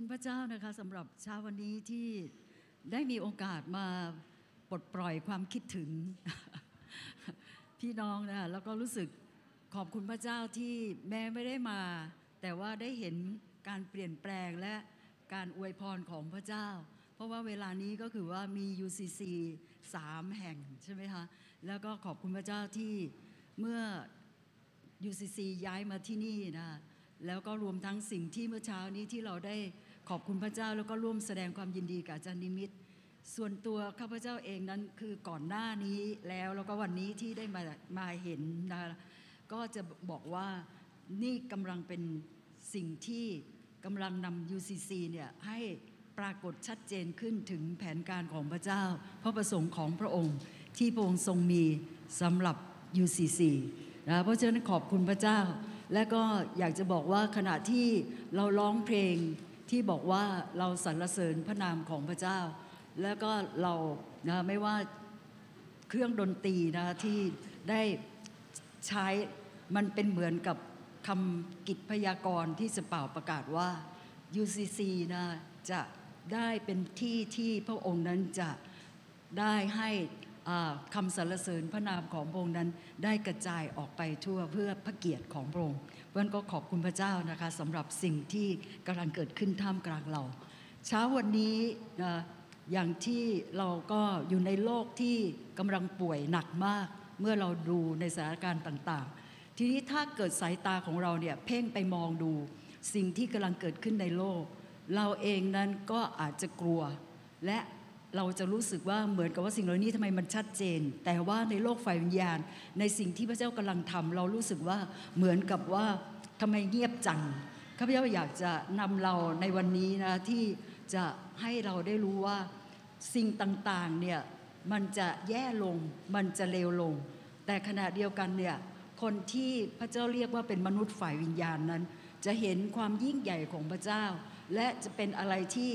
คุณพระเจ้านะคะสำหรับเช้าวันนี้ที่ได้มีโอกาสมาปลดปล่อยความคิดถึง พี่น้องนะคะแล้วก็รู้สึกขอบคุณพระเจ้าที่แม้ไม่ได้มา แต่ว่าได้เห็นการเปลี่ยนแปลงและการอวยพรของพระเจ้า เพราะว่าเวลานี้ก็คือว่ามี UCC 3แห่งใช่ไหมคะแล้วก็ขอบคุณพระเจ้าที่เมื่อ UCC ย้ายมาที่นี่นะแล้วก็รวมทั้งสิ่งที่เมื่อเช้านี้ที่เราได้ ขอบคุณพระเจ้าแล้วก็ร่วมแสดงความยินดีกับอาจารย์นิมิต ส่วนตัวข้าพเจ้าเองนั้นคือก่อนหน้านี้แล้วแล้วก็วันนี้ที่ได้มามาเห็นนะก็จะบอกว่านี่กำลังเป็นสิ่งที่กำลังนำ UCC เนี่ยให้ปรากฏชัดเจนขึ้นถึงแผนการของพระเจ้า พระประสงค์ของพระองค์ที่พระองค์ทรงมีสำหรับ UCC นะเพราะฉะนั้นขอบคุณพระเจ้า และก็อยากจะบอกว่าขณะที่เราร้องเพลง ที่บอกว่าเราสรรเสริญพระนามของพระเจ้า แล้วก็เรานะไม่ว่าเครื่องดนตรีนะที่ได้ใช้มันเป็นเหมือนกับคำกิจพยากรณ์ที่จะเป่าประกาศว่า UCC นะจะได้เป็นที่ที่พระองค์นั้นจะได้ให้คำสรรเสริญพระนามของพระองค์นั้นได้กระจายออกไปทั่วเพื่อพระเกียรติของพระองค์ เพราะฉะนั้นก็ขอบคุณพระเจ้านะคะสำหรับสิ่งที่กำลังเกิดขึ้นท่ามกลางเรา เช้าวันนี้นะอย่างที่เราก็อยู่ในโลกที่กำลังป่วยหนักมาก เมื่อเราดูในสถานการณ์ต่างๆ ทีนี้ถ้าเกิดสายตาของเราเนี่ยเพ่งไปมองดู สิ่งที่กำลังเกิดขึ้นในโลก เราเองนั้นก็อาจจะกลัว และ เราจะรู้สึกว่าเหมือนกับว่าสิ่งเหล่านี้ทำไมมันชัดเจน แต่ว่าในโลกฝ่ายวิญญาณ ในสิ่งที่พระเจ้ากำลังทำเรารู้สึกว่าเหมือนกับว่าทำไมเงียบจังข้าพเจ้าอยากจะนำเราในวันนี้นะที่จะให้เราได้รู้ว่าสิ่งต่างๆเนี่ยมันจะแย่ลงมันจะเลวลง แต่ขณะเดียวกันเนี่ยคนที่พระเจ้าเรียกว่าเป็นมนุษย์ฝ่ายวิญญาณนั้น จะเห็นความยิ่งใหญ่ของพระเจ้า และจะเป็นอะไรที่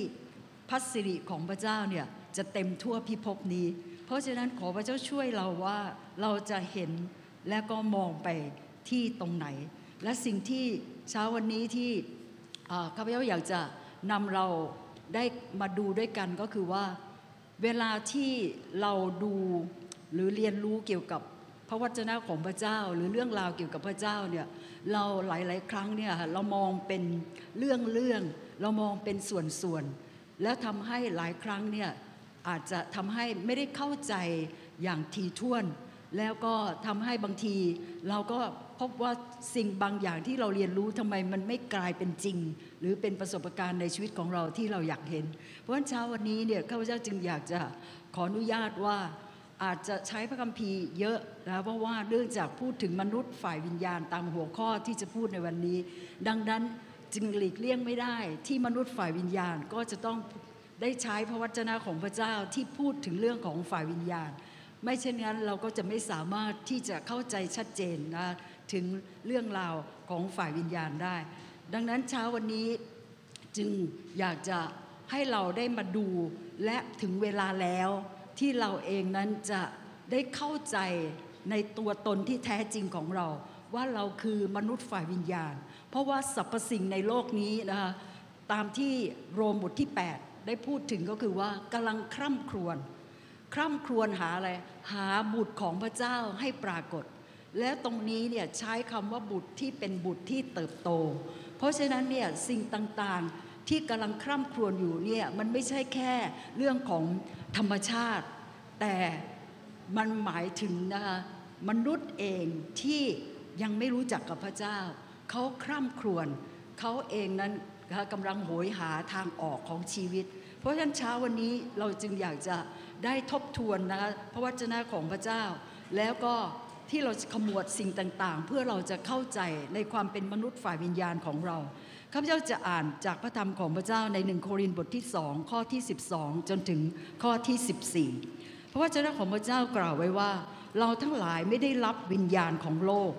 พัสริของพระเจ้าเนี่ย จะเต็มทั่วพิภพนี้ เพราะฉะนั้นขอพระเจ้าช่วยเราว่าเราจะเห็นและก็มองไปที่ตรงไหน และสิ่งที่เช้าวันนี้ที่ข้าพเจ้าอยากจะนำเราได้มาดูด้วยกันก็คือว่า เวลาที่เราดูหรือเรียนรู้เกี่ยวกับพระวจนะของพระเจ้า หรือเรื่องราวเกี่ยวกับพระเจ้าเนี่ยเราหลาย ๆ ครั้งเนี่ยเรามองเป็นเรื่องเรื่องเรามองเป็นส่วนส่วนๆแล้วทำให้หลายครั้งเนี่ย อาจจะทำให้ไม่ได้เข้าใจอย่างทีท่วน แล้วก็ทำให้บางทีเราก็พบว่าสิ่งบางอย่างที่เราเรียนรู้ทำไมมันไม่กลายเป็นจริง หรือเป็นประสบการณ์ในชีวิตของเราที่เราอยากเห็น เพราะฉะนั้นเช้าวันนี้เนี่ยข้าพเจ้าจึงอยากจะขออนุญาตว่าอาจจะใช้พระคัมภีร์เยอะนะเพราะว่าเนื่องจากพูดถึงมนุษย์ฝ่ายวิญญาณตามหัวข้อที่จะพูดในวันนี้ ดังนั้นจึงหลีกเลี่ยงไม่ได้ที่มนุษย์ฝ่ายวิญญาณก็จะต้อง ได้ใช้พระวจนะของพระเจ้าที่พูดถึงเรื่องของฝ่ายวิญญาณ ไม่เช่นนั้นเราก็จะไม่สามารถที่จะเข้าใจชัดเจนนะถึงเรื่องราวของฝ่ายวิญญาณได้ ดังนั้นเช้าวันนี้จึงอยากจะให้เราได้มาดูและถึงเวลาแล้วที่เราเองนั้นจะได้เข้าใจในตัวตนที่แท้จริงของเรา ว่าเราคือมนุษย์ฝ่ายวิญญาณ เพราะว่าสรรพสิ่งในโลกนี้นะคะตามที่โรมบทที่ 8 ได้พูดถึงก็คือว่ากำลังคร่ำครวญคร่ำครวญหาอะไร หาบุตรของพระเจ้าให้ปรากฏ และตรงนี้เนี่ยใช้คำว่าบุตรที่เป็นบุตรที่เติบโต เพราะฉะนั้นเนี่ยสิ่งต่างๆที่กำลังคร่ำครวญอยู่เนี่ยมันไม่ใช่แค่เรื่องของธรรมชาติ แต่มันหมายถึงนะคะมนุษย์เองที่ยังไม่รู้จักกับพระเจ้า เขาคร่ำครวญเขาเองนั้น กำลังโหยหาทางออกของชีวิต เพราะฉะนั้นเช้าวันนี้เราจึงอยากจะได้ทบทวนนะคะพระวจนะของพระเจ้า แล้วก็ที่เราขมวดสิ่งต่างๆ เพื่อเราจะเข้าใจในความเป็นมนุษย์ฝ่ายวิญญาณของเราข้าพเจ้าจะอ่านจากพระธรรมของพระเจ้าในหนึ่งโครินธ์บทที่สองข้อที่ 12 จนถึงข้อที่ 14เพราะวจนะของพระเจ้ากล่าวไว้ว่า เราทั้งหลายไม่ได้รับวิญญาณของโลก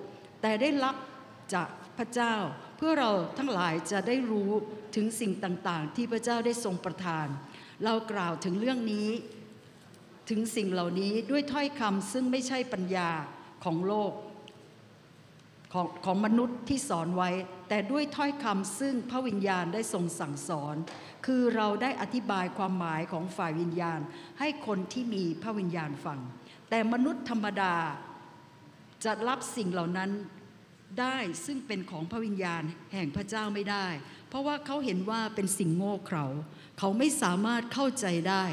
แต่ได้รับจากพระเจ้า พื่อเราทั้งหลายจะได้รู้ถึงสิ่งต่างๆ ที่พระเจ้าได้ทรงประทาน เรากล่าวถึงเรื่องนี้ ถึงสิ่งเหล่านี้ด้วยถ้อยคำซึ่งไม่ใช่ปัญญาของโลกของของมนุษย์ที่สอนไว้ แต่ด้วยถ้อยคำซึ่งพระวิญญาณได้ทรงสั่งสอน คือเราได้อธิบายความหมายของฝ่ายวิญญาณ ให้คนที่มีพระวิญญาณฟัง แต่มนุษย์ธรรมดาจะรับสิ่งเหล่านั้น ได้ซึ่งเป็นของพระวิญญาณแห่งพระเจ้าไม่ได้ เพราะว่าเขาเห็นว่าเป็นสิ่งโง่เขลาเขาไม่สามารถเข้าใจได้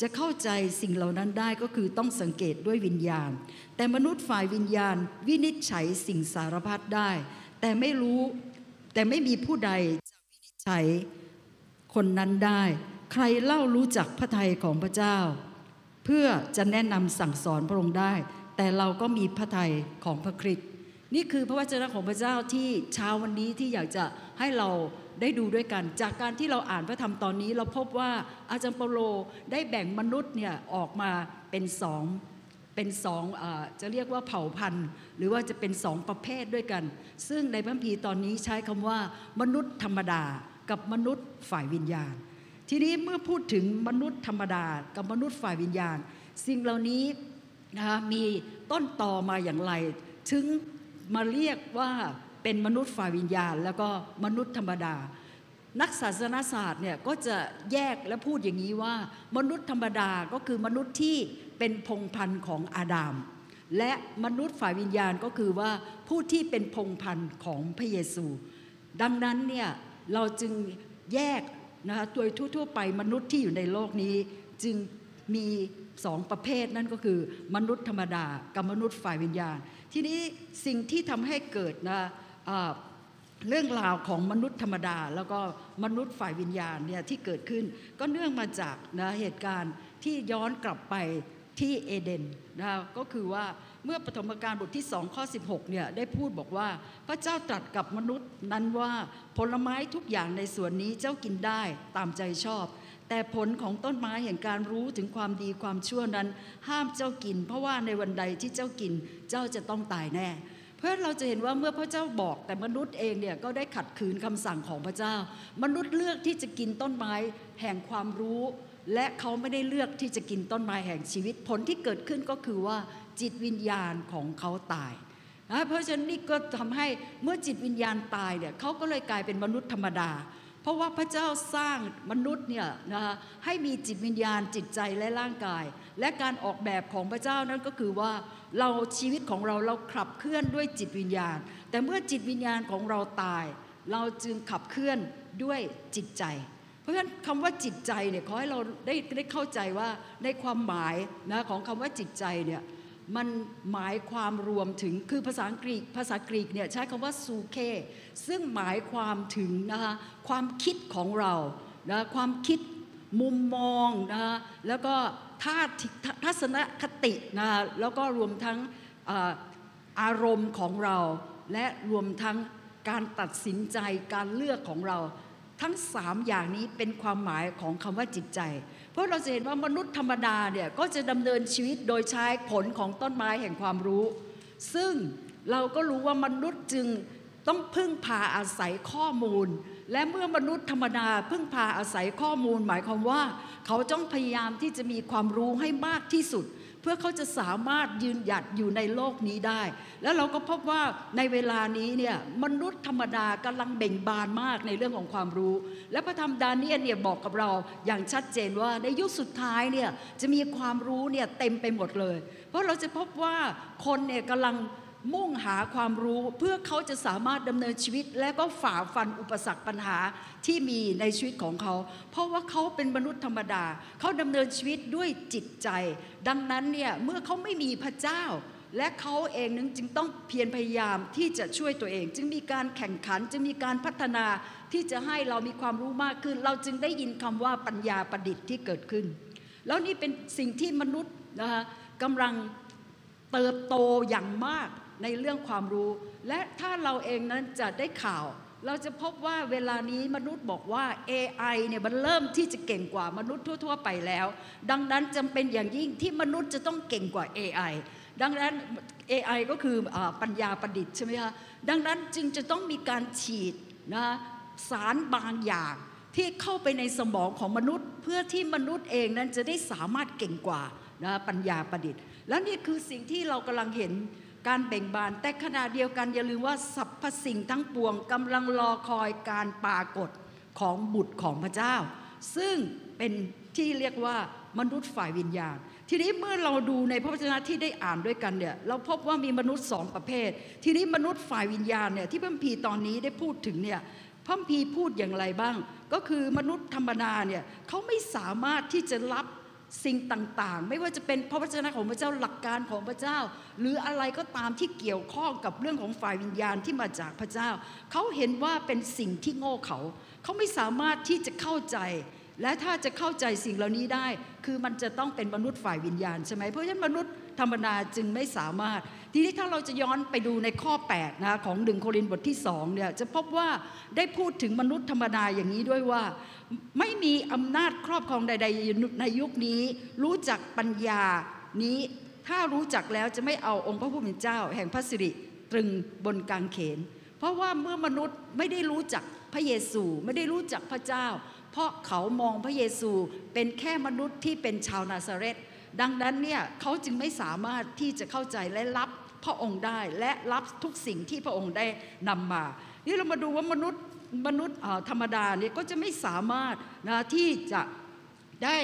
จะเข้าใจสิ่งเหล่านั้นได้ก็คือต้องสังเกตด้วยวิญญาณ แต่มนุษย์ฝ่ายวิญญาณ วินิจฉัยสิ่งสารพัดได้ แต่ไม่รู้แต่ไม่มีผู้ใดจะวินิจฉัยคนนั้นได้ ใครเล่ารู้จักพระทัยของพระเจ้า เพื่อจะแนะนำสั่งสอนพระองค์ได้ แต่เราก็มีพระทัยของพระคริสต์ นี่คือพระวจนะของพระเจ้าที่เช้าวันนี้ที่อยากจะให้เราได้ดูด้วยกัน จากการที่เราอ่านพระธรรมตอนนี้ เราพบว่าอาจารย์เปาโลได้แบ่งมนุษย์เนี่ยออกมาเป็นสองเป็นสองอจะเรียกว่าเผ่าพันธุ์ หรือว่าจะเป็นสองประเภทด้วยกัน ซึ่งในพระคัมภีร์ตอนนี้ใช้คำว่า มนุษย์ธรรมดา กับมนุษย์ฝ่ายวิญญาณ ทีนี้เมื่อพูดถึงมนุษย์ธรรมดา กับมนุษย์ฝ่ายวิญญาณ สิ่งเหล่านี้นะคะมีต้นตอมาอย่างไร ถึง มาเรียกว่าเป็นมนุษย์ฝ่ายวิญญาณ แล้วก็มนุษย์ธรรมดา นักศาสนศาสตร์เนี่ยก็จะแยกและพูดอย่างนี้ว่า มนุษย์ธรรมดาก็คือมนุษย์ที่เป็นพงพันธุ์ของอาดาม และมนุษย์ฝ่ายวิญญาณก็คือว่าผู้ที่เป็นพงพันธุ์ของพระเยซู ดังนั้นเนี่ยเราจึงแยกนะคะโดยทั่วๆไปมนุษย์ที่อยู่ในโลกนี้จึงมีสองประเภทนั่นก็คือ มนุษย์ธรรมดากับมนุษย์ฝ่ายวิญญาณ ทีนี้สิ่งที่ทำให้เกิดนะเรื่องราวของมนุษย์ธรรมดา แล้วก็มนุษย์ฝ่ายวิญญาณเนี่ยที่เกิดขึ้น ก็เนื่องมาจากนะเหตุการณ์ที่ย้อนกลับไปที่เอเดนนะก็คือว่าเมื่อปฐมกาลบทที่2ข้อ16เนี่ยได้พูดบอกว่า พระเจ้าตรัสกับมนุษย์นั้นว่าผลไม้ทุกอย่างในสวนนี้เจ้ากินได้ตามใจชอบ แต่ผลของต้นไม้แห่งการรู้ถึงความดีความชั่วนั้น ห้ามเจ้ากิน เพราะว่าในวันใดที่เจ้ากินเจ้าจะต้องตายแน่ เพื่อเราจะเห็นว่าเมื่อพระเจ้าบอกแต่มนุษย์เองเนี่ยก็ได้ขัดขืนคำสั่งของพระเจ้า มนุษย์เลือกที่จะกินต้นไม้แห่งความรู้ และเขาไม่ได้เลือกที่จะกินต้นไม้แห่งชีวิต ผลที่เกิดขึ้นก็คือว่าจิตวิญญาณของเขาตายนะเพราะฉะนั้นนี่ก็ทำให้เมื่อจิตวิญญาณตายเนี่ยเขาก็เลยกลายเป็นมนุษย์ธรรมดา เพราะว่าพระเจ้าสร้างมนุษย์เนี่ยนะคะให้มีจิตวิญญาณจิตใจและร่างกาย และการออกแบบของพระเจ้านั้นก็คือว่าเราชีวิตของเราเราขับเคลื่อนด้วยจิตวิญญาณ แต่เมื่อจิตวิญญาณของเราตาย เราจึงขับเคลื่อนด้วยจิตใจ เพราะฉะนั้นคำว่าจิตใจเนี่ยขอให้เราได้ได้เข้าใจว่าในความหมายนะของคำว่าจิตใจเนี่ย มันหมายความรวมถึงคือภาษาอังกฤษภาษากรีกเนี่ยใช้คำว่าซูเคซึ่งหมายความถึงนะคะความคิดของเรานะความคิดมุมมองนะคะแล้วก็ท่าทัศนคตินะคะแล้วก็รวมทั้งอารมณ์ของเรา และรวมทั้งการตัดสินใจการเลือกของเรา ทั้งสามอย่างนี้เป็นความหมายของคำว่าจิตใจ เพราะเราจะเห็นว่ามนุษย์ธรรมดาเนี่ยก็จะดำเนินชีวิตโดยใช้ผลของต้นไม้แห่งความรู้ ซึ่งเราก็รู้ว่ามนุษย์จึงต้องพึ่งพาอาศัยข้อมูล และเมื่อมนุษย์ธรรมดาพึ่งพาอาศัยข้อมูล หมายความว่า เขาต้องพยายามที่จะมีความรู้ให้มากที่สุด เพื่อเขาจะสามารถยืนหยัดอยู่ในโลกนี้ได้ แล้วเราก็พบว่าในเวลานี้เนี่ยมนุษย์ธรรมดากำลังเบ่งบานมากในเรื่องของความรู้ และพระธรรมดาเนียเนี่ยบอกกับเราอย่างชัดเจนว่าในยุคสุดท้ายเนี่ยจะมีความรู้เนี่ยเต็มไปหมดเลย เพราะเราจะพบว่าคนเนี่ยกำลัง มุ่งหาความรู้เพื่อเขาจะสามารถดำเนินชีวิต และก็ฝ่าฟันอุปสรรคปัญหาที่มีในชีวิตของเขา เพราะว่าเขาเป็นมนุษย์ธรรมดา เขาดำเนินชีวิตด้วยจิตใจ ดังนั้นเนี่ยเมื่อเขาไม่มีพระเจ้า และเขาเองนั้นจึงต้องเพียรพยายามที่จะช่วยตัวเอง จึงมีการแข่งขันจึงมีการพัฒนาที่จะให้เรามีความรู้มากขึ้น เราจึงได้ยินคำว่าปัญญาประดิษฐ์ที่เกิดขึ้น แล้วนี่เป็นสิ่งที่มนุษย์นะคะกำลังเติบโตอย่างมาก ในเรื่องความรู้ และถ้าเราเองนั้นจะได้ข่าว เราจะพบว่าเวลานี้มนุษย์บอกว่า AI เนี่ยมันเริ่มที่จะเก่งกว่ามนุษย์ทั่ว ๆ ไปแล้ว ดังนั้นจำเป็นอย่างยิ่งที่มนุษย์จะต้องเก่งกว่า AI ดังนั้น AI ก็คืออปัญญาประดิษฐ์ใช่ไหมคะดังนั้นจึงจะต้องมีการฉีดนะสารบางอย่างที่เข้าไปในสมองของมนุษย์ เพื่อที่มนุษย์เองนั้นจะได้สามารถเก่งกว่านะปัญญาประดิษฐ์ และนี่คือสิ่งที่เรากำลังเห็น การเบ่งบาน แต่ขณะเดียวกันอย่าลืมว่าสรรพสิ่งทั้งปวงกำลังรอคอยการปรากฏของบุตรของพระเจ้า ซึ่งเป็นที่เรียกว่ามนุษย์ฝ่ายวิญญาณ ทีนี้เมื่อเราดูในพระวจนะที่ได้อ่านด้วยกันเนี่ยเราพบว่ามีมนุษย์สองประเภท ทีนี้มนุษย์ฝ่ายวิญญาณเนี่ยที่พระคัมภีตอนนี้ได้พูดถึงเนี่ยพระคัมภีพูดอย่างไรบ้าง ก็คือมนุษย์ธรรมดาเนี่ยเขาไม่สามารถที่จะรับ สิ่งต่างๆ ไม่ว่าจะเป็นพระวจนะของพระเจ้าหลักการของพระเจ้า หรืออะไรก็ตามที่เกี่ยวข้องกับเรื่องของฝ่ายวิญญาณที่มาจากพระเจ้า เขาเห็นว่าเป็นสิ่งที่โง่เขา เขาไม่สามารถที่จะเข้าใจ และถ้าจะเข้าใจสิ่งเหล่านี้ได้ คือมันจะต้องเป็นมนุษย์ฝ่ายวิญญาณใช่ไหมเพราะฉะนั้นมนุษย์ธรรมดาจึงไม่สามารถ ทีนี้ถ้าเราจะย้อนไปดูในข้อ8นะของหนึ่งโครินธ์บทที่2เนี่ยจะพบว่าได้พูดถึงมนุษย์ธรรมดาอย่างนี้ด้วยว่า ไม่มีอำนาจครอบครองใด ๆ ในยุคนี้ รู้จักปัญญานี้ ถ้ารู้จักแล้วจะไม่เอาองค์พระผู้เป็นเจ้า แห่งพระสิริตรึงบนกางเขน เพราะว่าเมื่อมนุษย์ไม่ได้รู้จักพระเยซูไม่ได้รู้จักพระเจ้า เพราะเขามองพระเยซูเป็นแค่มนุษย์ที่เป็นชาวนาซาเรตดังนั้นเนี่ยเขาจึงไม่สามารถที่จะเข้าใจและรับ พระองค์ได้และรับทุกสิ่งที่พระองค์ได้นำมา นี่เรามาดูว่ามนุษย์มนุษย์ธรรมดาเนี่ยก็จะไม่สามารถนะที่จะได้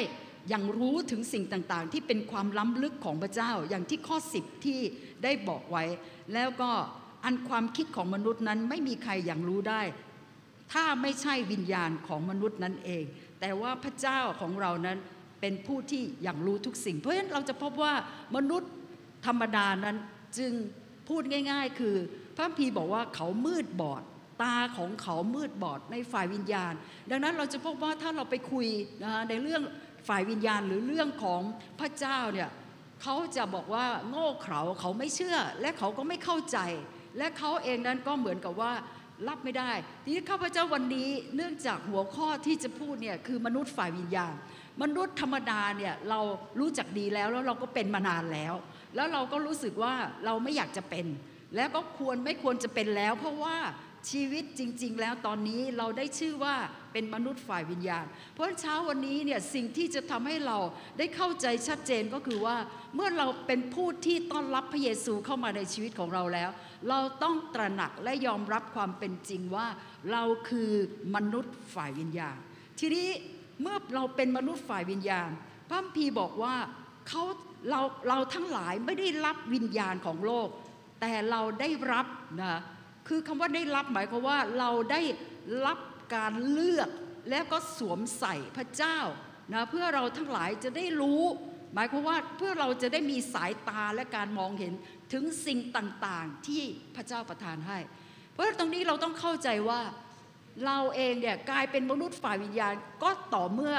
อย่างรู้ถึงสิ่งต่างๆ ที่เป็นความล้ำลึกของพระเจ้าอย่างที่ข้อ 10 ที่ได้บอกไว้ แล้วก็อันความคิดของมนุษย์นั้นไม่มีใครอย่างรู้ได้ ถ้าไม่ใช่วิญญาณของมนุษย์นั้นเอง แต่ว่าพระเจ้าของเรานั้นเป็นผู้ที่อย่างรู้ทุกสิ่ง เพราะฉะนั้นเราจะพบว่ามนุษย์ธรรมดานั้น จึงพูดง่าย ๆ คือพระคัมภีบอกว่าเขามืดบอด ตาของเขามืดบอดในฝ่ายวิญญาณ ดังนั้นเราจะพบว่าถ้าเราไปคุยนะในเรื่องฝ่ายวิญญาณหรือเรื่องของพระเจ้าเนี่ยเขาจะบอกว่าโง่เขลาเขาไม่เชื่อ และเขาก็ไม่เข้าใจ และเขาเองนั้นก็เหมือนกับว่ารับไม่ได้ ทีนี้ข้าพเจ้าวันนี้เนื่องจากหัวข้อที่จะพูดเนี่ยคือมนุษย์ฝ่ายวิญญาณ มนุษย์ธรรมดาเนี่ยเรารู้จักดีแล้วแล้วเราก็เป็นมานานแล้ว แล้วเราก็รู้สึกว่าเราไม่อยากจะเป็น แล้วก็ควรไม่ควรจะเป็นแล้ว เพราะว่าชีวิตจริง ๆ แล้วตอนนี้เราได้ชื่อว่าเป็นมนุษย์ฝ่ายวิญญาณ เพราะเช้าวันนี้เนี่ยสิ่งที่จะทำให้เราได้เข้าใจชัดเจนก็คือว่า เมื่อเราเป็นผู้ที่ต้อนรับพระเยซูเข้ามาในชีวิตของเราแล้ว เราต้องตระหนักและยอมรับความเป็นจริงว่า เราคือมนุษย์ฝ่ายวิญญาณ ทีนี้เมื่อเราเป็นมนุษย์ฝ่ายวิญญาณพระคัมภีบอกว่าเขา เราเราทั้งหลายไม่ได้รับวิญญาณของโลก แต่เราได้รับนะคือคำว่าได้รับหมายความว่าเราได้รับการเลือกแล้วก็สวมใส่พระเจ้านะเพื่อเราทั้งหลายจะได้รู้ หมายความว่าเพื่อเราจะได้มีสายตาและการมองเห็นถึงสิ่งต่างๆที่พระเจ้าประทานให้ เพราะตรงนี้เราต้องเข้าใจว่าเราเองเนี่ยกลายเป็นมนุษย์ฝ่ายวิญญาณก็ต่อเมื่อ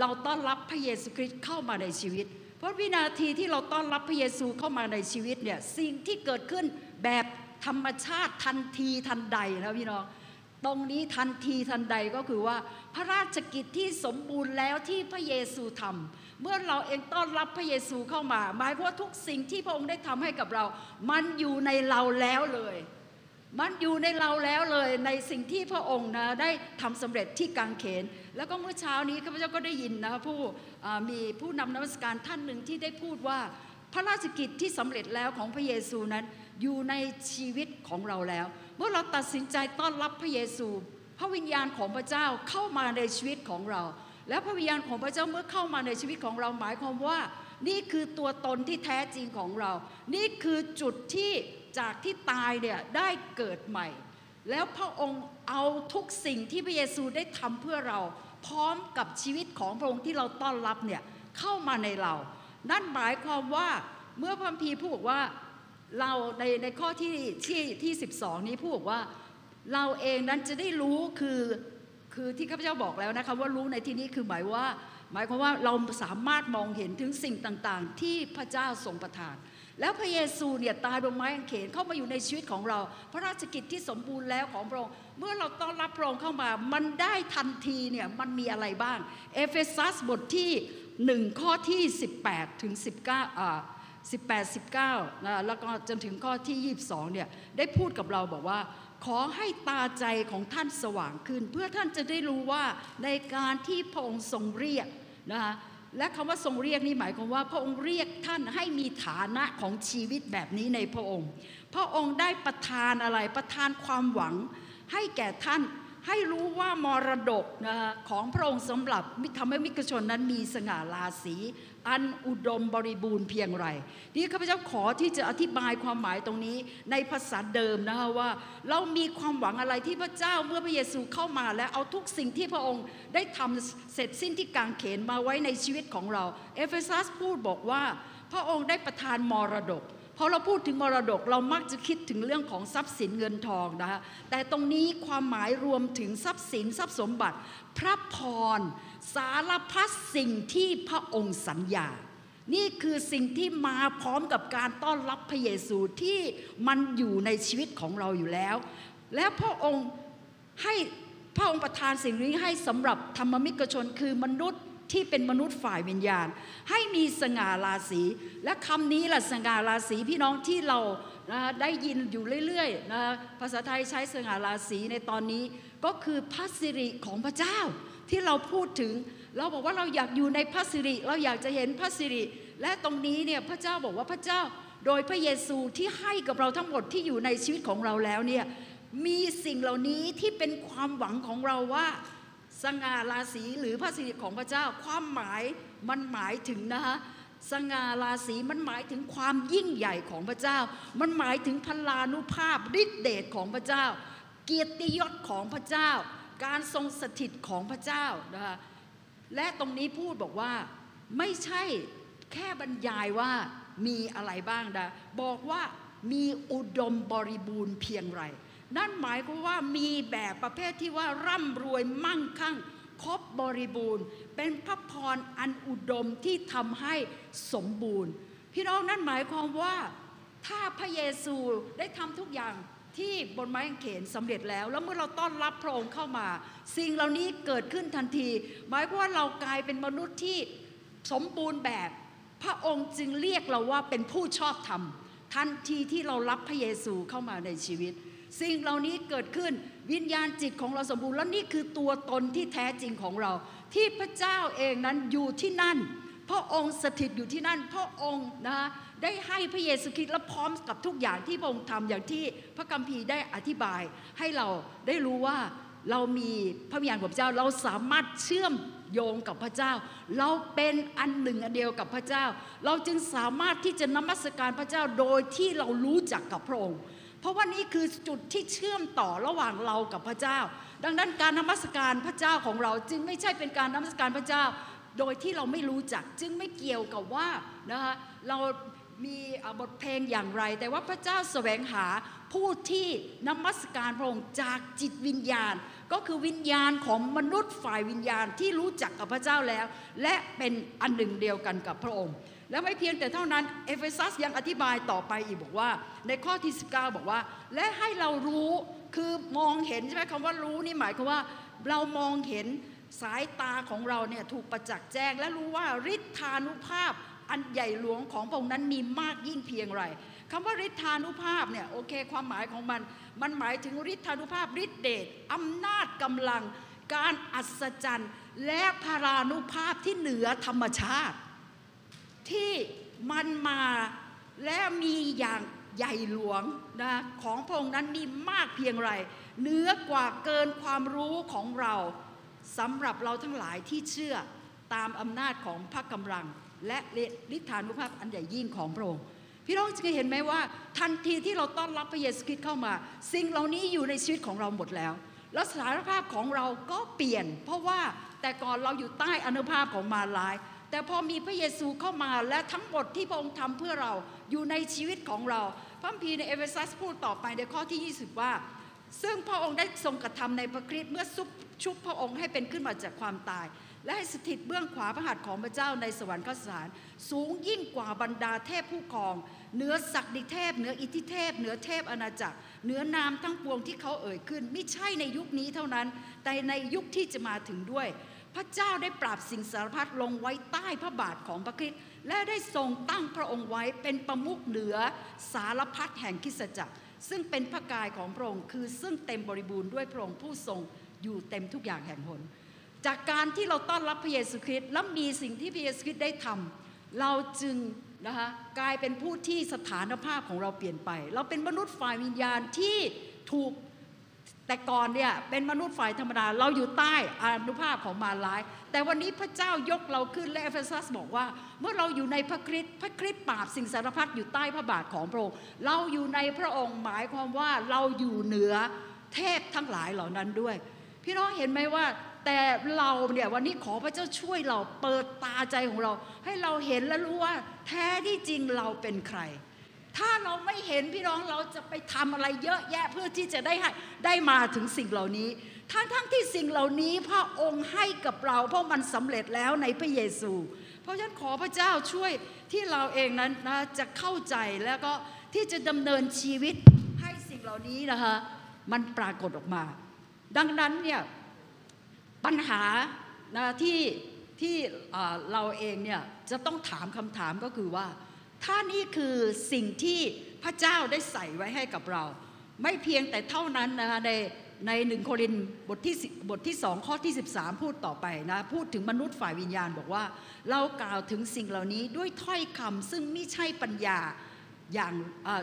เราต้อนรับพระเยซูคริสต์เข้ามาในชีวิต เพราะวินาทีที่เราต้อนรับพระเยซูเข้ามาในชีวิตเนี่ยสิ่งที่เกิดขึ้นแบบธรรมชาติทันทีทันใดนะพี่น้องตรงนี้ทันทีทันใดก็คือว่า พระราชกิจที่สมบูรณ์แล้วที่พระเยซูทำเมื่อเราเองต้อนรับพระเยซูเข้ามา หมายความว่าทุกสิ่งที่พระองค์ได้ทำให้กับเรา มันอยู่ในเราแล้วเลย มันอยู่ในเราแล้วเลยในสิ่งที่พระองค์นะได้ทำสำเร็จที่กางเขน แล้วก็เมื่อเช้านี้ข้าพเจ้าก็ได้ยินนะผู้มีผู้นำนมัสการท่านหนึ่งที่ได้พูดว่าพระราชกิจที่สำเร็จแล้วของพระเยซูนั้นอยู่ในชีวิตของเราแล้ว เมื่อเราตัดสินใจต้อนรับพระเยซู พระวิญญาณของพระเจ้าเข้ามาในชีวิตของเรา แล้วพระวิญญาณของพระเจ้าเมื่อเข้ามาในชีวิตของเราหมายความว่า นี่คือตัวตนที่แท้จริงของเรา นี่คือจุดที่ จากที่ตายเนี่ยได้เกิดใหม่ แล้วพระองค์เอาทุกสิ่งที่พระเยซูได้ทำเพื่อเรา พร้อมกับชีวิตของพระองค์ที่เราต้อนรับเนี่ยเข้ามาในเรา นั่นหมายความว่าเมื่อพระคัมภีพูดว่าเราในในข้อที่ที่ที่12 นี้พูดว่าเราเองนั้นจะได้รู้คือคือที่ข้าพเจ้าบอกแล้วนะคะว่ารู้ในที่นี้คือหมายว่า หมายความว่าเราสามารถมองเห็นถึงสิ่งต่างๆ ที่พระเจ้าทรงประทาน แล้วพระเยซูเนี่ยตายบนไม้กางเขนเข้ามาอยู่ในชีวิตของเรา พระราชกิจที่สมบูรณ์แล้วของพระองค์เมื่อเราต้อนรับพระองค์เข้ามา มันได้ทันทีเนี่ยมันมีอะไรบ้าง เอเฟซัสบทที่ 1 ข้อที่ 18 ถึง 19อ่า18 19นะแล้วก็จนถึงข้อที่ 22เนี่ยได้พูดกับเราบอกว่า ขอให้ตาใจของท่านสว่างขึ้น เพื่อท่านจะได้รู้ว่าในการที่พระองค์ทรงเรียกนะคะ และคำว่าทรงเรียกนี่หมายความว่า พระองค์เรียกท่านให้มีฐานะของชีวิตแบบนี้ในพระองค์ พระองค์ได้ประทานอะไรประทานความหวัง ให้แก่ท่านให้รู้ว่ามรดกนะของพระองค์สำหรับทำให้มิกชนนั้นมีสง่าราศี อันอุดมบริบูรณ์เพียงไรนี่ข้าพเจ้าขอที่จะอธิบายความหมายตรงนี้ในภาษาเดิมนะคะว่า เรามีความหวังอะไรที่พระเจ้าเมื่อพระเยซูเข้ามาและเอาทุกสิ่งที่พระองค์ได้ทำเสร็จสิ้นที่กางเขนมาไว้ในชีวิตของเรา เอเฟซัสพูดบอกว่า พระองค์ได้ประทานมรดกพอเราพูดถึงมรดกเรามักจะคิดถึงเรื่องของทรัพย์สินเงินทองนะคะแต่ตรงนี้ความหมายรวมถึงทรัพย์สินทรัพย์สมบัติ พระพร สารพัดสิ่งที่พระองค์สัญญา นี่คือสิ่งที่มาพร้อมกับการต้อนรับพระเยซูที่มันอยู่ในชีวิตของเราอยู่แล้ว และพระองค์ให้พระองค์ประทานสิ่งนี้ให้สำหรับธรรมมิกชนคือมนุษย์ที่เป็นมนุษย์ฝ่ายวิญญาณ ให้มีสง่าราศีและคำนี้แหละสง่าราศีพี่น้องที่เรานะได้ยินอยู่เรื่อยๆนะภาษาไทยใช้สง่าราศีในตอนนี้ก็คือพระสิริของพระเจ้า ที่เราพูดถึง เราบอกว่าเราอยากอยู่ในพระสิริ เราอยากจะเห็นพระสิริ และตรงนี้เนี่ยพระเจ้าบอกว่าพระเจ้าโดยพระเยซูที่ให้กับเราทั้งหมดที่อยู่ในชีวิตของเราแล้วเนี่ยมีสิ่งเหล่านี้ที่เป็นความหวังของเราว่าสง่าราศีหรือพระสิริของพระเจ้าความหมายมันหมายถึงนะคะสง่าราศีมันหมายถึงความยิ่งใหญ่ของพระเจ้า มันหมายถึงพลานุภาพฤทธิเดชของพระเจ้า เกียรติยศของพระเจ้า การทรงสถิตของพระเจ้านะคะและตรงนี้พูดบอกว่าไม่ใช่แค่บรรยายว่ามีอะไรบ้างนะบอกว่ามีอุดมบริบูรณ์เพียงไร นั่นหมายความว่ามีแบบประเภทที่ว่าร่ำรวยมั่งคั่งครบบริบูรณ์ เป็นพระพรอันอุดมที่ทำให้สมบูรณ์ พี่น้องนั่นหมายความว่าถ้าพระเยซูได้ทำทุกอย่าง ที่บนไม้กางเขนสำเร็จแล้ว แล้วเมื่อเราต้อนรับพระองค์เข้ามา สิ่งเหล่านี้เกิดขึ้นทันที หมายความว่าเรากลายเป็นมนุษย์ที่สมบูรณ์แบบ พระองค์จึงเรียกเราว่าเป็นผู้ชอบธรรม ทันทีที่เรารับพระเยซูเข้ามาในชีวิต สิ่งเหล่านี้เกิดขึ้นวิญญาณจิตของเราสมบูรณ์และนี่คือตัวตนที่แท้จริงของเรา ที่พระเจ้าเองนั้นอยู่ที่นั่น พระองค์สถิตอยู่ที่นั่น พระองค์นะได้ให้พระเยซูคริสต์และพร้อมกับทุกอย่างที่พระองค์ทำอย่างที่พระคัมภีร์ได้อธิบาย ให้เราได้รู้ว่าเรามีพระวิญญาณของพระเจ้าเราสามารถเชื่อมโยงกับพระเจ้า เราเป็นอันหนึ่งอันเดียวกับพระเจ้า เราจึงสามารถที่จะนมัสการพระเจ้าโดยที่เรารู้จักกับพระองค์ เพราะว่านี่คือจุดที่เชื่อมต่อระหว่างเรากับพระเจ้า ดังนั้นการนมัสการพระเจ้าของเราจึงไม่ใช่เป็นการนมัสการพระเจ้า โดยที่เราไม่รู้จักจึงไม่เกี่ยวกับว่านะคะเรามีบทเพลงอย่างไร แต่ว่าพระเจ้าแสวงหาผู้ที่นมัสการพระองค์จากจิตวิญญาณ ก็คือวิญญาณของมนุษย์ฝ่ายวิญญาณที่รู้จักกับพระเจ้าแล้ว และเป็นอันหนึ่งเดียวกันกับพระองค์ แล้วไม่เพียงแต่เท่านั้นเอเฟซัสยังอธิบายต่อไปอีกบอกว่า ในข้อที่ 19 บอกว่า และให้เรารู้คือมองเห็นใช่ไหมคำว่ารู้นี่หมายความว่าเรามองเห็น สายตาของเราเนี่ยถูกประจักษ์แจ้ง และรู้ว่าฤทธานุภาพอันใหญ่หลวงของพระองค์นั้นมีมากยิ่งเพียงไรคำว่าฤทธานุภาพเนี่ยโอเค ความหมายของมัน มันหมายถึงฤทธานุภาพฤทธิเดชอำนาจกำลัง การอัศจรรย์ และพารานุภาพที่เหนือธรรมชาติ ที่มันมาและมีอย่างใหญ่หลวงนะของพระองค์นั้นมีมากเพียงไรเหนือกว่าเกินความรู้ของเรา สำหรับเราทั้งหลายที่เชื่อตามอำนาจของพระกำลัง และฤทธานุภาพอันใหญ่ยิ่งของพระองค์พี่น้องจะเห็นไหมว่า ทันทีที่เราต้อนรับพระเยซูคริสต์เข้ามา สิ่งเหล่านี้อยู่ในชีวิตของเราหมดแล้ว แล้วสถานภาพของเราก็เปลี่ยน เพราะว่าแต่ก่อนเราอยู่ใต้อนุภาพของมารร้าย แต่พอมีพระเยซูเข้ามาและทั้งหมดที่พระองค์ทำเพื่อเราอยู่ในชีวิตของเราพระคัมภีในเอเฟซัสพูดต่อไปในข้อที่ 20 ว่า ซึ่งพระองค์ได้ทรงกระทำในพระคริสต์เมื่อซุบชุบพระองค์ให้เป็นขึ้นมาจากความตาย และให้สถิตเบื้องขวาพระหัตถ์ของพระเจ้าในสวรรคสถานสูงยิ่งกว่าบรรดาเทพผู้ครองเหนือศักดิเทพเหนืออิทธิเทพเหนือเทพอาณาจักรเหนือนามทั้งปวงที่เขาเอ่ยขึ้น ไม่ใช่ในยุคนี้เท่านั้น แต่ในยุคที่จะมาถึงด้วย พระเจ้าได้ปราบสิ่งสารพัดลงไว้ใต้พระบาทของพระคริสต์และได้ทรงตั้งพระองค์ไว้เป็นประมุขเหนือสารพัดแห่งคริสตจักร ซึ่งเป็นพระกายของพระองค์คือซึ่งเต็มบริบูรณ์ด้วยพระองค์ผู้ทรงอยู่เต็มทุกอย่างแห่งหน จากการที่เราต้อนรับพระเยซูคริสต์และมีสิ่งที่พระเยซูคริสต์ได้ทำเราจึงนะคะกลายเป็นผู้ที่สถานภาพของเราเปลี่ยนไป เราเป็นมนุษย์ฝ่ายวิญญาณที่ถูก แต่ก่อนเนี่ยเป็นมนุษย์ฝ่ายธรรมดา เราอยู่ใต้อานุภาพของมารร้าย แต่วันนี้พระเจ้ายกเราขึ้นและเอเฟซัสบอกว่า เมื่อเราอยู่ในพระคริสต์พระคริสต์ปราบสิ่งสารพัดอยู่ใต้พระบาทของพระองค์เราอยู่ในพระองค์หมายความว่าเราอยู่เหนือเทพทั้งหลายเหล่านั้นด้วย พี่น้องเห็นไหมว่าแต่เราเนี่ยวันนี้ขอพระเจ้าช่วยเราเปิดตาใจของเรา ให้เราเห็นและรู้ว่าแท้ที่จริงเราเป็นใคร ถ้าเราไม่เห็นพี่น้องเราจะไปทำอะไรเยอะแยะเพื่อที่จะได้ให้ได้มาถึงสิ่งเหล่านี้ ทั้งทั้งที่สิ่งเหล่านี้พระองค์ให้กับเรา เพราะมันสำเร็จแล้วในพระเยซู เพราะฉะนั้นขอพระเจ้าช่วยที่เราเองนั้นนะจะเข้าใจแล้วก็ที่จะดำเนินชีวิตให้สิ่งเหล่านี้นะคะมันปรากฏออกมา ดังนั้นเนี่ยปัญหานะที่ที่เราเองเนี่ยจะต้องถามคำถามก็คือว่า ถ้านี่คือสิ่งที่พระเจ้าได้ใส่ไว้ให้กับเรา ไม่เพียงแต่เท่านั้นนะคะในในหนึ่งโครินบทที่บทที่สองข้อที่ 13 พูดต่อไปนะ พูดถึงมนุษย์ฝ่ายวิญญาณบอกว่า เรากล่าวถึงสิ่งเหล่านี้ด้วยถ้อยคำซึ่งไม่ใช่ปัญญาอย่าง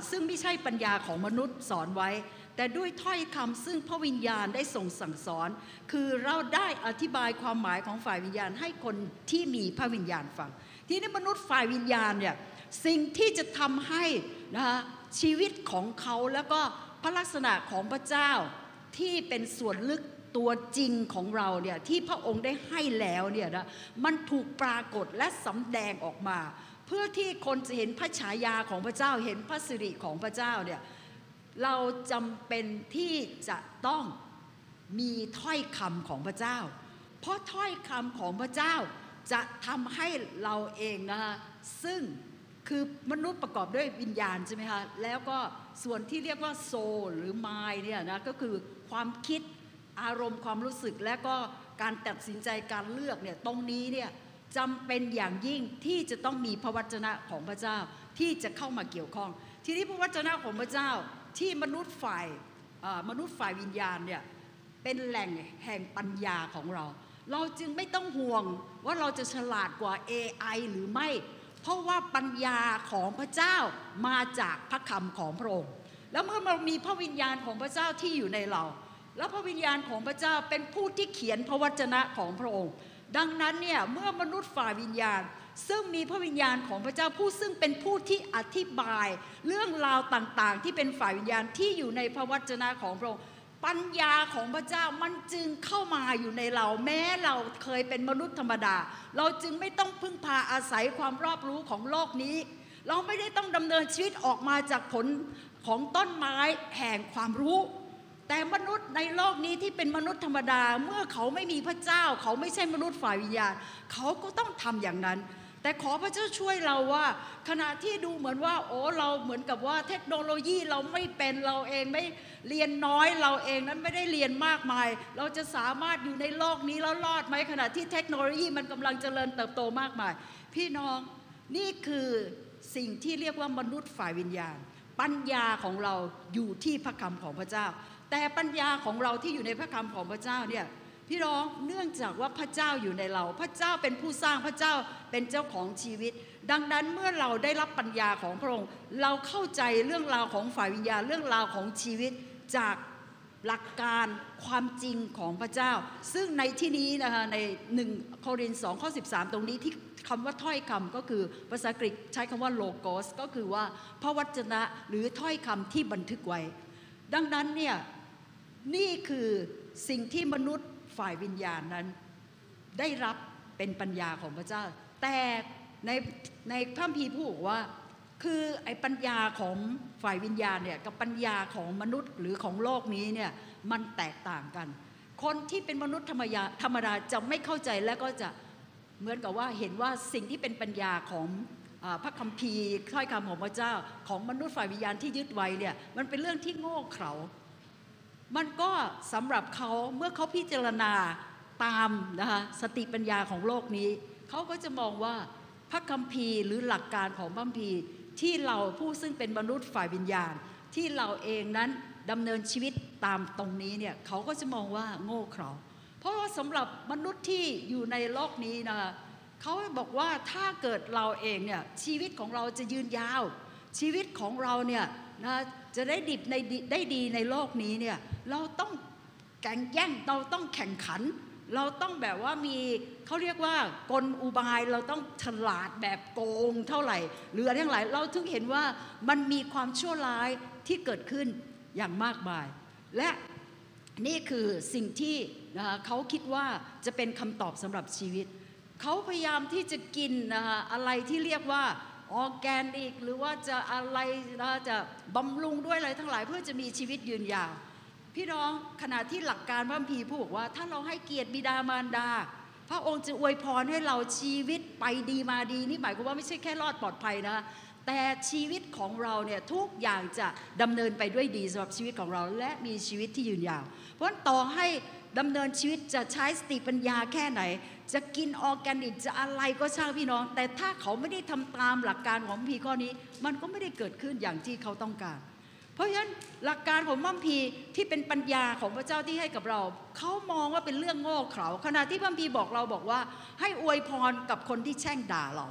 ซึ่งไม่ใช่ปัญญาของมนุษย์สอนไว้ แต่ด้วยถ้อยคำซึ่งพระวิญญาณได้ทรงสั่งสอน คือเราได้อธิบายความหมายของฝ่ายวิญญาณให้คนที่มีพระวิญญาณฟัง ทีนี้มนุษย์ฝ่ายวิญญาณเนี่ย สิ่งที่จะทำให้นะคะชีวิตของเขาแล้วก็พระลักษณะของพระเจ้าที่เป็นส่วนลึกตัวจริงของเราเนี่ยที่พระองค์ได้ให้แล้วเนี่ยนะมันถูกปรากฏและสำแดงออกมา เพื่อที่คนจะเห็นพระฉายาของพระเจ้าเห็นพระสิริของพระเจ้าเนี่ยเราจำเป็นที่จะต้องมีถ้อยคำของพระเจ้า เพราะถ้อยคำของพระเจ้าจะทำให้เราเองนะคะซึ่ง คือมนุษย์ประกอบด้วยวิญญาณใช่ไหมคะแล้วก็ส่วนที่เรียกว่าโซลหรือมายเนี่ยนะก็คือความคิดอารมณ์ความรู้สึกและก็การตัดสินใจการเลือกเนี่ยตรงนี้เนี่ยจำเป็นอย่างยิ่งที่จะต้องมีพระวจนะของพระเจ้าที่จะเข้ามาเกี่ยวข้อง ทีนี้พระวจนะของพระเจ้าที่มนุษย์ฝ่ายมนุษย์ฝ่ายวิญญาณเนี่ยเป็นแหล่งแห่งปัญญาของเรา เราจึงไม่ต้องห่วงว่าเราจะฉลาดกว่า AI หรือไม่ เพราะว่าปัญญาของพระเจ้ามาจากพระคำของพระองค์ แล้วเมื่อเรามีพระวิญญาณของพระเจ้าที่อยู่ในเรา แล้วพระวิญญาณของพระเจ้าเป็นผู้ที่เขียนพระวจนะของพระองค์ ดังนั้นเนี่ยเมื่อมนุษย์ฝ่ายวิญญาณ ซึ่งมีพระวิญญาณของพระเจ้าผู้ซึ่งเป็นผู้ที่อธิบาย เรื่องราวต่างๆ ที่เป็นฝ่ายวิญญาณที่อยู่ในพระวจนะของพระองค์ ปัญญาของพระเจ้ามันจึงเข้ามาอยู่ในเรา แม้เราเคยเป็นมนุษย์ธรรมดา เราจึงไม่ต้องพึ่งพาอาศัยความรอบรู้ของโลกนี้ เราไม่ได้ต้องดำเนินชีวิตออกมาจากผลของต้นไม้แห่งความรู้ แต่มนุษย์ในโลกนี้ที่เป็นมนุษย์ธรรมดา เมื่อเขาไม่มีพระเจ้า เขาไม่ใช่มนุษย์ฝ่ายวิญญาณ เขาก็ต้องทำอย่างนั้น แต่ขอพระเจ้าช่วยเราว่า ขณะที่ดูเหมือนว่า โอ้เราเหมือนกับว่าเทคโนโลยีเราไม่เป็นเราเองไม่เรียนน้อยเราเองนั้นไม่ได้เรียนมากมาย เราจะสามารถอยู่ในโลกนี้แล้วรอดไหมขณะที่เทคโนโลยีมันกำลังเจริญเติบโตมากมาย พี่น้องนี่คือสิ่งที่เรียกว่ามนุษย์ฝ่ายวิญญาณ ปัญญาของเราอยู่ที่พระคำของพระเจ้า แต่ปัญญาของเราที่อยู่ในพระคำของพระเจ้าเนี่ย พี่น้องเนื่องจากว่าพระเจ้าอยู่ในเรา พระเจ้าเป็นผู้สร้างพระเจ้าเป็นเจ้าของชีวิต ดังนั้นเมื่อเราได้รับปัญญาของพระองค์ เราเข้าใจเรื่องราวของฝ่ายวิญญาณเรื่องราวของชีวิตจากหลักการความจริงของพระเจ้า ซึ่งในที่นี้นะคะใน1โครินธ์2ข้อ13 ตรงนี้ที่คำว่าถ้อยคำก็คือภาษาอังกฤษใช้คำว่าโลโกสก็คือว่าพระวจนะหรือถ้อยคำที่บันทึกไว้ ดังนั้นเนี่ยนี่คือสิ่งที่มนุษย์ ฝ่ายวิญญาณนั้นได้รับเป็นปัญญาของพระเจ้า แต่ในในพระคัมภีพูดว่า คือไอ้ปัญญาของฝ่ายวิญญาณเนี่ยกับปัญญาของมนุษย์หรือของโลกนี้เนี่ยมันแตกต่างกัน คนที่เป็นมนุษย์ธรรมยาธรรมดาจะไม่เข้าใจและก็จะเหมือนกับว่าเห็นว่าสิ่งที่เป็นปัญญาของพระคัมภีร์ถ้อยคำของพระเจ้าของมนุษย์ฝ่ายวิญญาณที่ยึดไว้เนี่ยมันเป็นเรื่องที่โง่เขลา มันก็สำหรับเขาเมื่อเขาพิจารณาตามนะคะสติปัญญาของโลกนี้ เขาก็จะมองว่าพระคัมภีร์หรือหลักการของพระคัมภีร์ที่เราผู้ซึ่งเป็นมนุษย์ฝ่ายวิญญาณ ที่เราเองนั้นดำเนินชีวิตตามตรงนี้เนี่ยเขาก็จะมองว่าโง่เขลาเพราะว่าสำหรับมนุษย์ที่อยู่ในโลกนี้นะคะเขาบอกว่าถ้าเกิดเราเองเนี่ยชีวิตของเราจะยืนยาว ชีวิตของเราเนี่ยนะ จะได้ดิบในได้ดีในโลกนี้เนี่ยเราต้องแข่งแย่งเราต้องแข่งขัน เราต้องแบบว่ามีเขาเรียกว่ากลอุบายเราต้องฉลาดแบบโกงเท่าไหร่หรืออะไรทั้งหลายเราถึงเห็นว่ามันมีความชั่วร้ายที่เกิดขึ้นอย่างมากมาย และนี่คือสิ่งที่นะคะเขาคิดว่าจะเป็นคำตอบสำหรับชีวิต เขาพยายามที่จะกินนะคะอะไรที่เรียกว่า ออแกนิก หรือว่าจะอะไรนะจะบำรุงด้วยอะไรทั้งหลายเพื่อจะมีชีวิตยืนยาว พี่น้องขณะที่หลักการพระคัมภีพูดบอกว่า ถ้าเราให้เกียรติบิดามารดา พระองค์จะอวยพรให้เราชีวิตไปดีมาดีนี่หมายความว่าไม่ใช่แค่รอดปลอดภัยนะแต่ชีวิตของเราเนี่ยทุกอย่างจะดำเนินไปด้วยดีสำหรับชีวิตของเราและมีชีวิตที่ยืนยาว เพราะฉะนั้นต่อให้ดำเนินชีวิตจะใช้สติปัญญาแค่ไหน จะกินออร์แกนิกจะอะไรก็ช่างพี่น้อง แต่ถ้าเขาไม่ได้ทำตามหลักการของพีข้อนี้ มันก็ไม่ได้เกิดขึ้นอย่างที่เขาต้องการ เพราะฉะนั้นหลักการของมัมพีที่เป็นปัญญาของพระเจ้าที่ให้กับเรา เขามองว่าเป็นเรื่องโง่เขลาขณะที่มัมพีบอกเราบอกว่า ให้อวยพรกับคนที่แช่งด่าเรา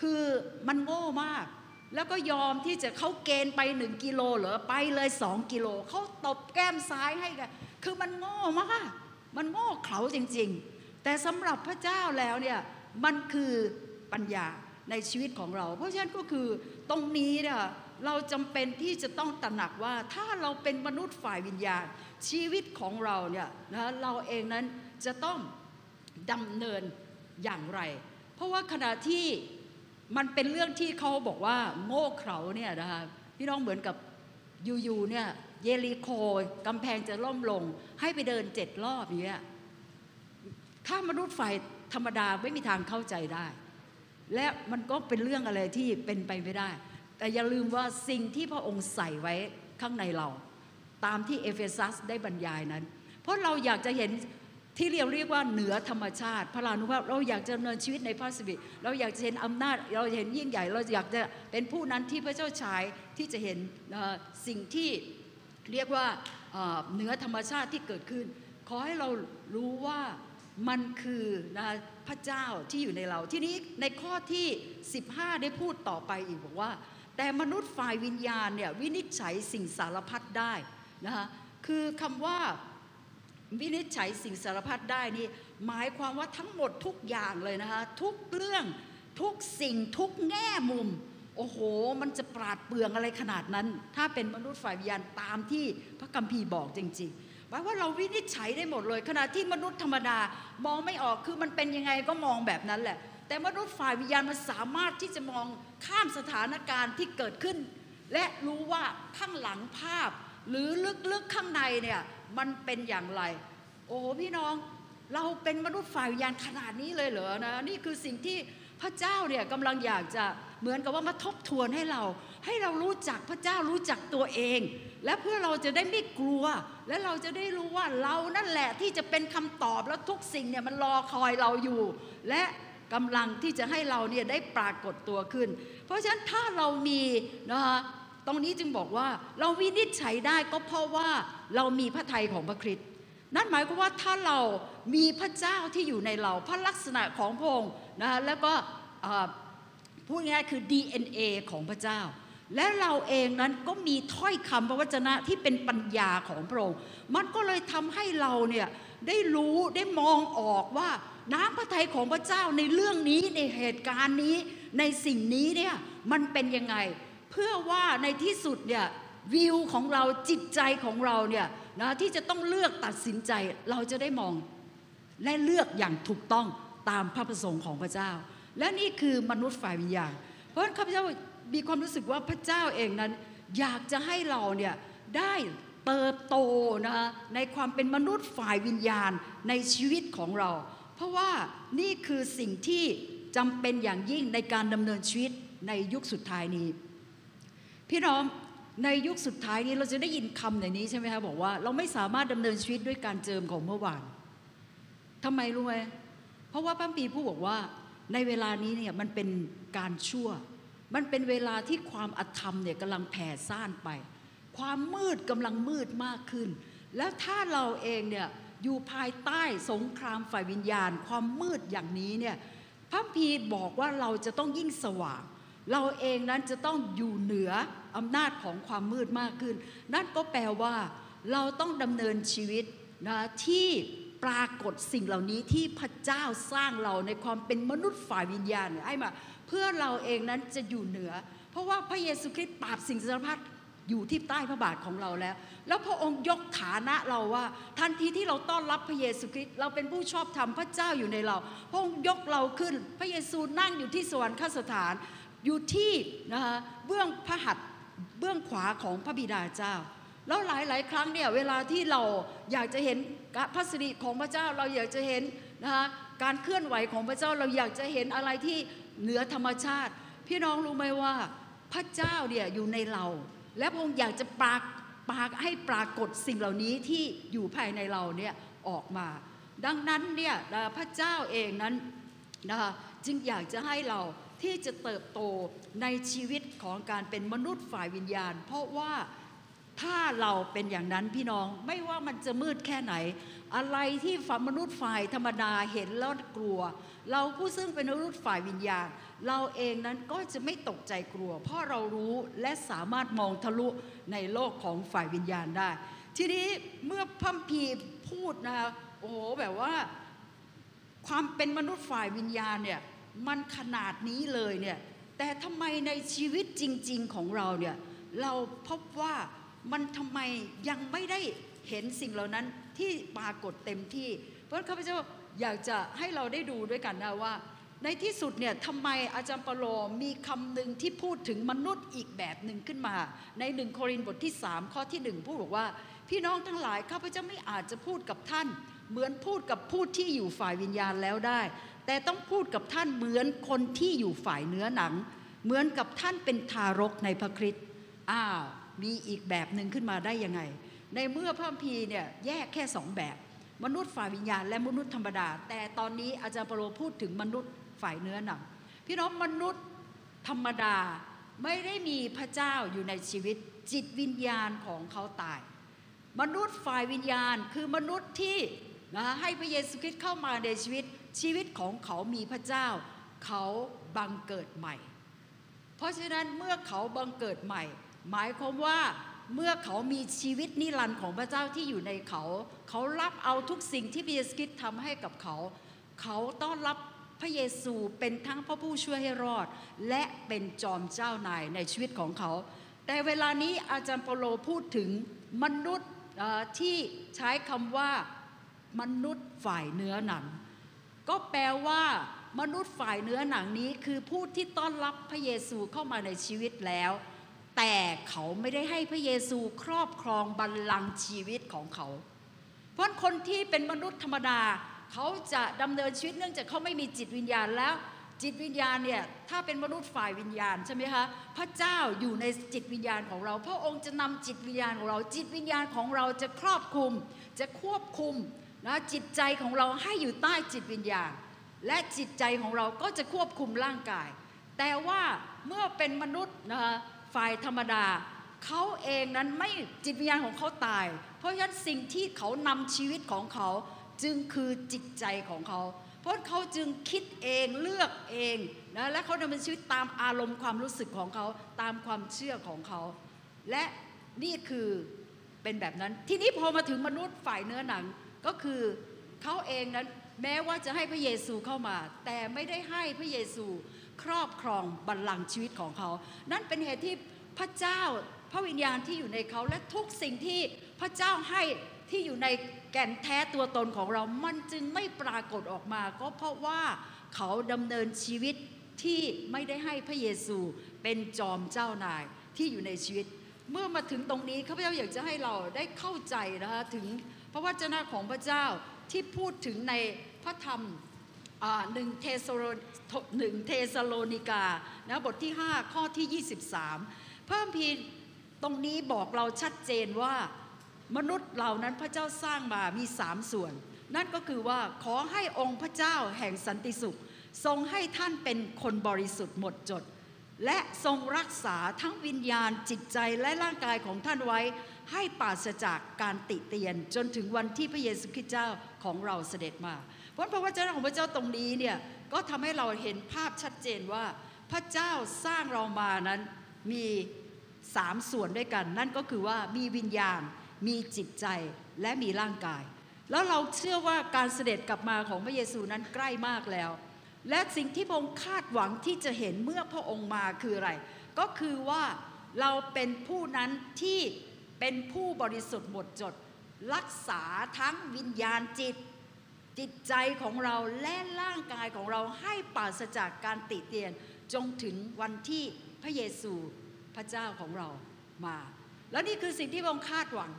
คือมันโง่มากแล้วก็ยอมที่จะเขาเกณฑ์ไปหนึ่งกิโลเหรอไปเลยสองกิโลเขาตบแก้มซ้ายให้กันคือมันโง่มาก มันโง่เขลาจริง ๆ แต่สำหรับพระเจ้าแล้วเนี่ยมันคือปัญญาในชีวิตของเรา เพราะฉะนั้นก็คือตรงนี้เนี่ยเราจำเป็นที่จะต้องตระหนักว่าถ้าเราเป็นมนุษย์ฝ่ายวิญญาณ ชีวิตของเราเนี่ยนะเราเองนั้นจะต้องดำเนินอย่างไร เพราะว่าขณะที่มันเป็นเรื่องที่เขาบอกว่าโง่เขลาเนี่ยนะคะพี่น้องเหมือนกับอยู่ๆเนี่ยเยริโคกำแพงจะล่มลง ให้ไปเดินเจ็ดรอบอย่างเงี้ย ถ้ามนุษย์ฝ่ายธรรมดาไม่มีทางเข้าใจได้ และมันก็เป็นเรื่องอะไรที่เป็นไปไม่ได้ แต่อย่าลืมว่าสิ่งที่พระองค์ใส่ไว้ข้างในเรา ตามที่เอเฟซัสได้บรรยายนั้น เพราะเราอยากจะเห็นที่เรียกเรียกว่าเหนือธรรมชาติ พระลานุภาพเราอยากจะดำเนินชีวิตในพระสิริเราอยากจะเห็นอำนาจ เราเห็นยิ่งใหญ่ เราอยากจะเป็นผู้นั้นที่พระเจ้าใช้ที่จะเห็นสิ่งที่เรียกว่าเหนือธรรมชาติที่เกิดขึ้น ขอให้เรารู้ว่า มันคือนะพระเจ้าที่อยู่ในเรา ทีนี้ในข้อที่ 15 ได้พูดต่อไปอีกบอกว่า แต่มนุษย์ฝ่ายวิญญาณเนี่ยวินิจฉัยสิ่งสารพัดได้นะคะคือคำว่าวินิจฉัยสิ่งสารพัดได้นี่หมายความว่าทั้งหมดทุกอย่างเลยนะคะทุกเรื่องทุกสิ่งทุกแง่มุม โอ้โห มันจะปราดเปรื่องอะไรขนาดนั้น ถ้าเป็นมนุษย์ฝ่ายวิญญาณตามที่พระคัมภีร์บอกจริง ๆ หมายว่าเราวินิจฉัยได้หมดเลย ขณะที่มนุษย์ธรรมดามองไม่ออกคือมันเป็นยังไงก็มองแบบนั้นแหละ แต่มนุษย์ฝ่ายวิญญาณมันสามารถที่จะมองข้ามสถานการณ์ที่เกิดขึ้น และรู้ว่าข้างหลังภาพ หรือลึกๆข้างในเนี่ยมันเป็นอย่างไร โอ้พี่น้องเราเป็นมนุษย์ฝ่ายวิญญาณขนาดนี้เลยเหรอนะนี่คือสิ่งที่พระเจ้าเนี่ยกำลังอยากจะเหมือนกับว่ามาทบทวนให้เรา ให้เรารู้จักพระเจ้ารู้จักตัวเอง และเพื่อเราจะได้ไม่กลัว และเราจะได้รู้ว่าเรานั่นแหละที่จะเป็นคำตอบแล้วทุกสิ่งเนี่ยมันรอคอยเราอยู่ และกำลังที่จะให้เราเนี่ยได้ปรากฏตัวขึ้น เพราะฉะนั้นถ้าเรามีนะคะตรงนี้จึงบอกว่าเราวินิจฉัยได้ก็เพราะว่าเรามีพระทัยของพระคริสต์นั่นหมายความว่าถ้าเรามีพระเจ้าที่อยู่ในเราพระลักษณะของพระองค์นะแล้วก็พูดง่ายคือ DNA ของพระเจ้า และเราเองนั้นก็มีถ้อยคำพระวจนะที่เป็นปัญญาของพระองค์มันก็เลยทำให้เราเนี่ยได้รู้ได้มองออกว่า น้ำพระทัยของพระเจ้าในเรื่องนี้ในเหตุการณ์นี้ ในสิ่งนี้เนี่ยมันเป็นยังไง เพื่อว่าในที่สุดเนี่ยวิวของเราจิตใจของเราเนี่ยนะที่จะต้องเลือกตัดสินใจเราจะได้มอง และเลือกอย่างถูกต้องตามพระประสงค์ของพระเจ้า และนี่คือมนุษย์ฝ่ายวิญญาณเพราะฉะนั้นข้าพเจ้า มีความรู้สึกว่าพระเจ้าเองนั้น อยากจะให้เราเนี่ยได้เติบโตนะคะในความเป็นมนุษย์ฝ่ายวิญญาณในชีวิตของเรา เพราะว่านี่คือสิ่งที่จำเป็นอย่างยิ่งในการดำเนินชีวิตในยุคสุดท้ายนี้ พี่น้องในยุคสุดท้ายนี้เราจะได้ยินคำในนี้ใช่ไหมคะบอกว่าเราไม่สามารถดำเนินชีวิตด้วยการเจิมของเมื่อวานทำไมรู้ไหมเพราะว่าพระคัมภีผู้บอกว่าในเวลานี้เนี่ยมันเป็นการชั่ว มันเป็นเวลาที่ความอธรรมเนี่ยกำลังแผ่ซ่านไป ความมืดกำลังมืดมากขึ้น แล้วถ้าเราเองเนี่ยอยู่ภายใต้สงครามฝ่ายวิญญาณ ความมืดอย่างนี้เนี่ยพระพีบอกว่าเราจะต้องยิ่งสว่าง เราเองนั้นจะต้องอยู่เหนืออำนาจของความมืดมากขึ้น นั่นก็แปลว่า เราต้องดำเนินชีวิตนะที่ปรากฏสิ่งเหล่านี้ที่พระเจ้าสร้างเราในความเป็นมนุษย์ฝ่ายวิญญาณให้มา เพื่อเราเองนั้นจะอยู่เหนือ เพราะว่าพระเยซูคริสต์ปราบสิ่งสารพัดอยู่ที่ใต้พระบาทของเราแล้ว แล้วพระองค์ยกฐานะเราว่า ทันทีที่เราต้อนรับพระเยซูคริสต์เราเป็นผู้ชอบธรรมพระเจ้าอยู่ในเรา พระองค์ยกเราขึ้น พระเยซูนั่งอยู่ที่สวรรคสถาน อยู่ที่นะคะเบื้องพระหัตถ์เบื้องขวาของพระบิดาเจ้า แล้วหลาย ๆ ครั้งเนี่ยเวลาที่เราอยากจะเห็นพระสิริของพระเจ้าเราอยากจะเห็นนะคะการเคลื่อนไหวของพระเจ้าเราอยากจะเห็นอะไรที่ เหนือธรรมชาติ พี่น้องรู้ไหมว่า พระเจ้าเนี่ยอยู่ในเรา และพระองค์อยากจะปรากปรากให้ปรากฏสิ่งเหล่านี้ที่อยู่ภายในเราเนี่ยออกมา ดังนั้นเนี่ยพระเจ้าเองนั้นนะคะจึงอยากจะให้เราที่จะเติบโตในชีวิตของการเป็นมนุษย์ฝ่ายวิญญาณ เพราะว่าถ้าเราเป็นอย่างนั้นพี่น้องไม่ว่ามันจะมืดแค่ไหน อะไรที่ฝ่ามนุษย์ฝ่ายธรรมดาเห็นแล้วกลัว เราผู้ซึ่งเป็นมนุษย์ฝ่ายวิญญาณ เราเองนั้นก็จะไม่ตกใจกลัว เพราะเรารู้และสามารถมองทะลุในโลกของฝ่ายวิญญาณได้ ทีนี้เมื่อพัมพีพูดนะคะโอ้โหแบบว่า ความเป็นมนุษย์ฝ่ายวิญญาณเนี่ยมันขนาดนี้เลยเนี่ยแต่ทำไมในชีวิตจริง ๆของเราเนี่ยเราพบว่ามันทำไมยังไม่ได้เห็นสิ่งเหล่านั้นที่ปรากฏเต็มที่ เพราะข้าพเจ้า อยากจะให้เราได้ดูด้วยกันนะว่า ในที่สุดเนี่ยทำไมอาจารย์เปโลมีคำหนึ่งที่พูดถึงมนุษย์อีกแบบหนึ่งขึ้นมา ในหนึ่งโครินธ์บทที่ 3 ข้อที่หนึ่งพูดบอกว่า พี่น้องทั้งหลายข้าพเจ้าไม่อาจจะพูดกับท่าน เหมือนพูดกับผู้ที่อยู่ฝ่ายวิญญาณแล้วได้ แต่ต้องพูดกับท่านเหมือนคนที่อยู่ฝ่ายเนื้อหนัง เหมือนกับท่านเป็นทารกในพระคริสต์อ้าวมีอีกแบบหนึ่งขึ้นมาได้ยังไง ในเมื่อพระคัมภีเนี่ยแยกแค่สองแบบ มนุษย์ฝ่ายวิญญาณ และมนุษย์ธรรมดา แต่ตอนนี้อาจารย์เปโลพูดถึงมนุษย์ฝ่ายเนื้อหนังพี่น้องมนุษย์ธรรมดาไม่ได้มีพระเจ้าอยู่ในชีวิตจิตวิญญาณของเขาตาย มนุษย์ฝ่ายวิญญาณคือมนุษย์ที่นะให้พระเยซูคริสต์เข้ามาในชีวิตชีวิตของเขามีพระเจ้า เขาบังเกิดใหม่ เพราะฉะนั้นเมื่อเขาบังเกิดใหม่ หมายความว่า เมื่อเขามีชีวิตนิรันดร์ของพระเจ้าที่อยู่ในเขา เขารับเอาทุกสิ่งที่พระเยซูคริสต์ทำให้กับเขา เขาต้อนรับพระเยซูเป็นทั้งพระผู้ช่วยให้รอด และเป็นจอมเจ้านายในชีวิตของเขา แต่เวลานี้อาจารย์เปโลพูดถึงมนุษย์ที่ใช้คำว่ามนุษย์ฝ่ายเนื้อหนัง ก็แปลว่ามนุษย์ฝ่ายเนื้อหนังนี้คือผู้ที่ต้อนรับพระเยซูเข้ามาในชีวิตแล้ว แต่เขาไม่ได้ให้พระเยซูครอบครองบัลลังก์ชีวิตของเขา เพราะคนที่เป็นมนุษย์ธรรมดา เขาจะดำเนินชีวิตเนื่องจากเขาไม่มีจิตวิญญาณแล้ว จิตวิญญาณเนี่ยถ้าเป็นมนุษย์ฝ่ายวิญญาณใช่ไหมคะพระเจ้าอยู่ในจิตวิญญาณของเรา พระองค์จะนำจิตวิญญาณของเรา จิตวิญญาณของเราจะครอบคลุม จะควบคุมนะจิตใจของเราให้อยู่ใต้จิตวิญญาณ และจิตใจของเราก็จะควบคุมร่างกาย แต่ว่าเมื่อเป็นมนุษย์นะคะ ฝ่ายธรรมดาเขาเองนั้นไม่จิตวิญญาณของเขาตาย เพราะฉะนั้นสิ่งที่เขานำชีวิตของเขาจึงคือจิตใจของเขา เพราะเขาจึงคิดเองเลือกเองนะและเขาดำเนินชีวิตตามอารมณ์ความรู้สึกของเขาตามความเชื่อของเขา และนี่คือเป็นแบบนั้น ทีนี้พอมาถึงมนุษย์ฝ่ายเนื้อหนังก็คือเขาเองนั้นแม้ว่าจะให้พระเยซูเข้ามา แต่ไม่ได้ให้พระเยซู ครอบครองบัลลังก์ชีวิตของเขา นั่นเป็นเหตุที่พระเจ้าพระวิญญาณที่อยู่ในเขาและทุกสิ่งที่พระเจ้าให้ที่อยู่ในแก่นแท้ตัวตนของเรา มันจึงไม่ปรากฏออกมา ก็เพราะว่าเขาดำเนินชีวิตที่ไม่ได้ให้พระเยซูเป็นจอมเจ้านายที่อยู่ในชีวิต เมื่อมาถึงตรงนี้ข้าพเจ้าอยากจะให้เราได้เข้าใจนะคะถึงพระวจนะของพระเจ้าที่พูดถึงในพระธรรม หนึ่งเธสะโลหนึ่งเธสะโลนิกานะบทที่ 5 ข้อที่ 23 พระคัมภีร์ตรงนี้บอกเราชัดเจนว่ามนุษย์เหล่านั้นพระเจ้าสร้างมามีสามส่วน นั่นก็คือว่าขอให้องค์พระเจ้าแห่งสันติสุข ทรงให้ท่านเป็นคนบริสุทธิ์หมดจด และทรงรักษาทั้งวิญญาณจิตใจและร่างกายของท่านไว้ ให้ปราศจากการติเตียนจนถึงวันที่พระเยซูคริสต์เจ้าของเราเสด็จมา เพราะพระวจนะของพระเจ้าตรงนี้เนี่ยก็ทำให้เราเห็นภาพชัดเจนว่าพระเจ้าสร้างเรามานั้นมีสามส่วนด้วยกัน นั่นก็คือว่ามีวิญญาณ มีจิตใจและมีร่างกาย แล้วเราเชื่อว่าการเสด็จกลับมาของพระเยซูนั้นใกล้มากแล้ว และสิ่งที่พระองค์คาดหวังที่จะเห็นเมื่อพระองค์มาคืออะไร ก็คือว่าเราเป็นผู้นั้นที่เป็นผู้บริสุทธิ์หมดจด รักษาทั้งวิญญาณจิต จิตใจของเราและร่างกายของเราให้ปราศจากการติเตียนจงถึงวันที่พระเยซูพระเจ้าของเรามา แล้วนี่คือสิ่งที่พระองค์คาดหวัง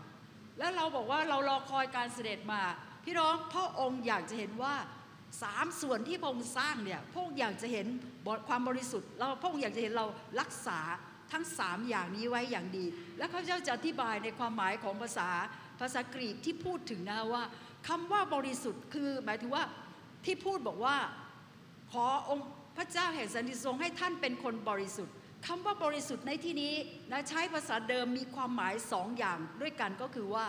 แล้วเราบอกว่าเรารอคอยการเสด็จมา พี่น้องพระองค์อยากจะเห็นว่าสามส่วนที่พระองค์สร้างเนี่ยพระองค์อยากจะเห็นความบริสุทธิ์เราพระองค์อยากจะเห็นเรารักษาทั้งสามอย่างนี้ไว้อย่างดี แล้วข้าพเจ้าจะอธิบายในความหมายของภาษาภาษากรีกที่พูดถึงนะว่า คำว่าบริสุทธิ์คือหมายถึงว่าที่พูดบอกว่าขอองค์พระเจ้าแห่งสันติทรงให้ท่านเป็นคนบริสุทธิ์คำว่าบริสุทธิ์ในที่นี้นะใช้ภาษาเดิมมีความหมายสองอย่างด้วยกันก็คือว่า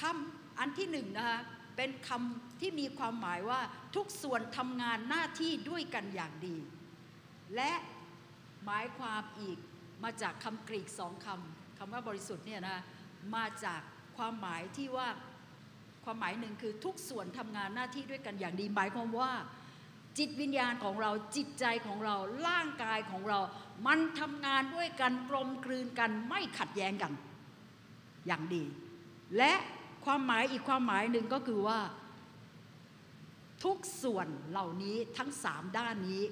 ทำอันที่หนึ่งนะคะเป็นคำที่มีความหมายว่าทุกส่วนทำงานหน้าที่ด้วยกันอย่างดี และหมายความอีกมาจากคำกรีกสองคำคำว่าบริสุทธิ์เนี่ยนะมาจากความหมายที่ว่า ความหมายหนึ่งคือทุกส่วนทำงานหน้าที่ด้วยกันอย่างดีหมายความว่า จิตวิญญาณของเราจิตใจของเราร่างกายของเรา มันทำงานด้วยกันกลมกลืนกันไม่ขัดแย้งกันอย่างดี และความหมายอีกความหมายหนึ่งก็คือว่า ทุกส่วนเหล่านี้ทั้งสามด้านนี้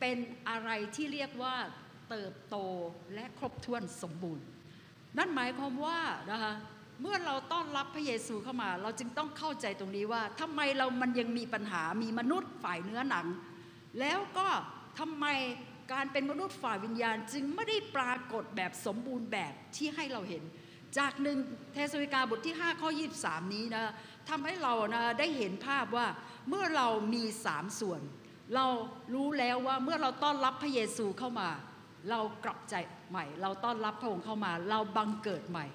เป็นอะไรที่เรียกว่าเติบโตและครบถ้วนสมบูรณ์ นั่นหมายความว่านะคะ เมื่อเราต้อนรับพระเยซูเข้ามา เราจึงต้องเข้าใจตรงนี้ว่าทำไมเรามันยังมีปัญหามีมนุษย์ฝ่ายเนื้อหนัง แล้วก็ทำไมการเป็นมนุษย์ฝ่ายวิญญาณ จึงไม่ได้ปรากฏแบบสมบูรณ์แบบที่ให้เราเห็น จากหนึ่งเทสวิกาบทที่ 5 ข้อ 23 นี้นะทำให้เรานะได้เห็นภาพว่าเมื่อเรามีสามส่วน เรารู้แล้วว่าเมื่อเราต้อนรับพระเยซูเข้ามา เรากลับใจใหม่ เราต้อนรับพระองค์เข้ามา เราบังเกิดใหม่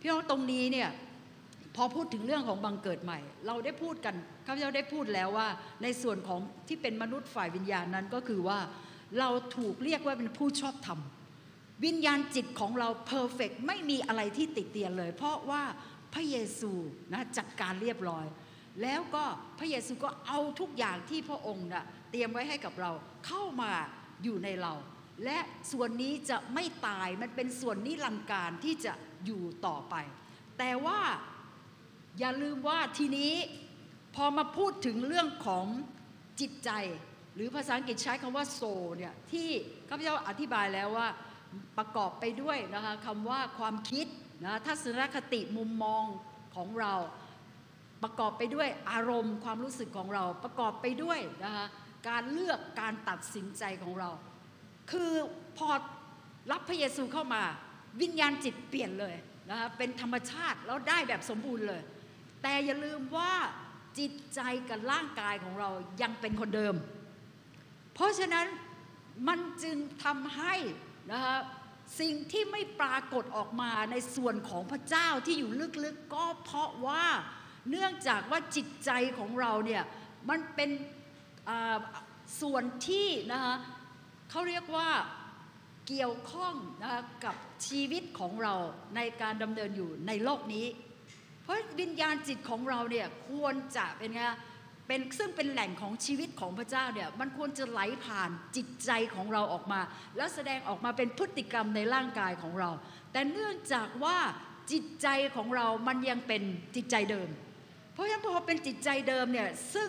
พี่น้องตรงนี้เนี่ยพอพูดถึงเรื่องของบังเกิดใหม่ เราได้พูดกันข้าพเจ้าได้พูดแล้วว่า ในส่วนของที่เป็นมนุษย์ฝ่ายวิญญาณนั้นก็คือว่าเราถูกเรียกว่าเป็นผู้ชอบธรรมวิญญาณจิตของเราเพอร์เฟกไม่มีอะไรที่ติดเตียนเลย เพราะว่าพระเยซูนะจัดการเรียบร้อย แล้วก็พระเยซูก็เอาทุกอย่างที่พระองค์นะเตรียมไว้ให้กับเราเข้ามาอยู่ในเรา และส่วนนี้จะไม่ตายมันเป็นส่วนนิรันดร์การที่จะอยู่ต่อไป แต่ว่าอย่าลืมว่าทีนี้พอมาพูดถึงเรื่องของจิตใจ หรือภาษาอังกฤษใช้คำว่าโซเนี่ยที่ข้าพเจ้าอธิบายแล้วว่าประกอบไปด้วยนะคะคำว่าความคิดนะทัศนคติมุมมองของเรา ประกอบไปด้วยอารมณ์ความรู้สึกของเรา ประกอบไปด้วยนะคะการเลือกการตัดสินใจของเรา คือพอรับพระเยซูเข้ามา วิญญาณจิตเปลี่ยนเลยนะคะเป็นธรรมชาติแล้วได้แบบสมบูรณ์เลย แต่อย่าลืมว่าจิตใจกับร่างกายของเรายังเป็นคนเดิม เพราะฉะนั้นมันจึงทำให้นะคะสิ่งที่ไม่ปรากฏออกมาในส่วนของพระเจ้าที่อยู่ลึกๆก็เพราะว่าเนื่องจากว่าจิตใจของเราเนี่ยมันเป็นส่วนที่นะคะ เขาเรียกว่าเกี่ยวข้องนะกับชีวิตของเราในการดำเนินอยู่ในโลกนี้ เพราะวิญญาณจิตของเราเนี่ยควรจะเป็นไงเป็นซึ่งเป็นแหล่งของชีวิตของพระเจ้าเนี่ยมันควรจะไหลผ่านจิตใจของเราออกมา แล้วแสดงออกมาเป็นพฤติกรรมในร่างกายของเรา แต่เนื่องจากว่าจิตใจของเรามันยังเป็นจิตใจเดิม เพราะฉะนั้นพอเป็นจิตใจเดิมเนี่ยซึ่ง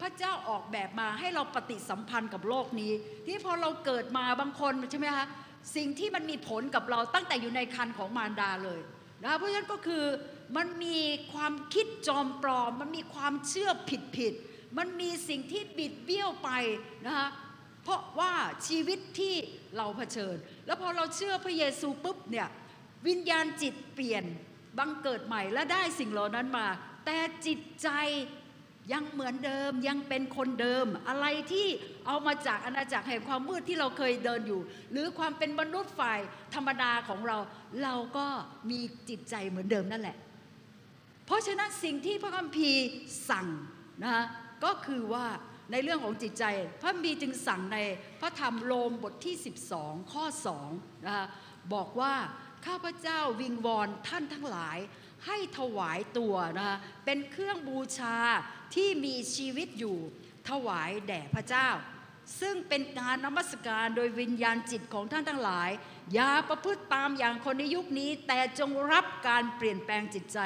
พระเจ้าออกแบบมาให้เราปฏิสัมพันธ์กับโลกนี้ ที่พอเราเกิดมาบางคนใช่ไหมคะสิ่งที่มันมีผลกับเราตั้งแต่อยู่ในคันของมารดาเลยนะเพราะฉะนั้นก็คือมันมีความคิดจอมปลอม มันมีความเชื่อผิดผิดมันมีสิ่งที่บิดเบี้ยวไปนะคะเพราะว่าชีวิตที่เราเผชิญ แล้วพอเราเชื่อพระเยซูปุ๊บเนี่ยวิญญาณจิตเปลี่ยนบังเกิดใหม่และได้สิ่งเหล่านั้นมา แต่จิตใจ ยังเหมือนเดิมยังเป็นคนเดิม อะไรที่เอามาจากอาณาจักรแห่งความมืดที่เราเคยเดินอยู่ หรือความเป็นมนุษย์ฝ่ายธรรมดาของเรา เราก็มีจิตใจเหมือนเดิมนั่นแหละ เพราะฉะนั้นสิ่งที่พระคัมภีร์สั่งนะก็คือว่าในเรื่องของจิตใจ พระคัมภีร์จึงสั่งในพระธรรมโรมบทที่ 12 ข้อ2นะคะบอกว่าข้าพเจ้าวิงวอนท่านทั้งหลาย ให้ถวายตัวนะคะเป็นเครื่องบูชา ที่มีชีวิตอยู่ถวายแด่พระเจ้า ซึ่งเป็นการนมัสการโดยวิญญาณจิตของท่านทั้งหลาย อย่าประพฤติตามอย่างคนในยุคนี้ แต่จงรับการเปลี่ยนแปลงจิตใจ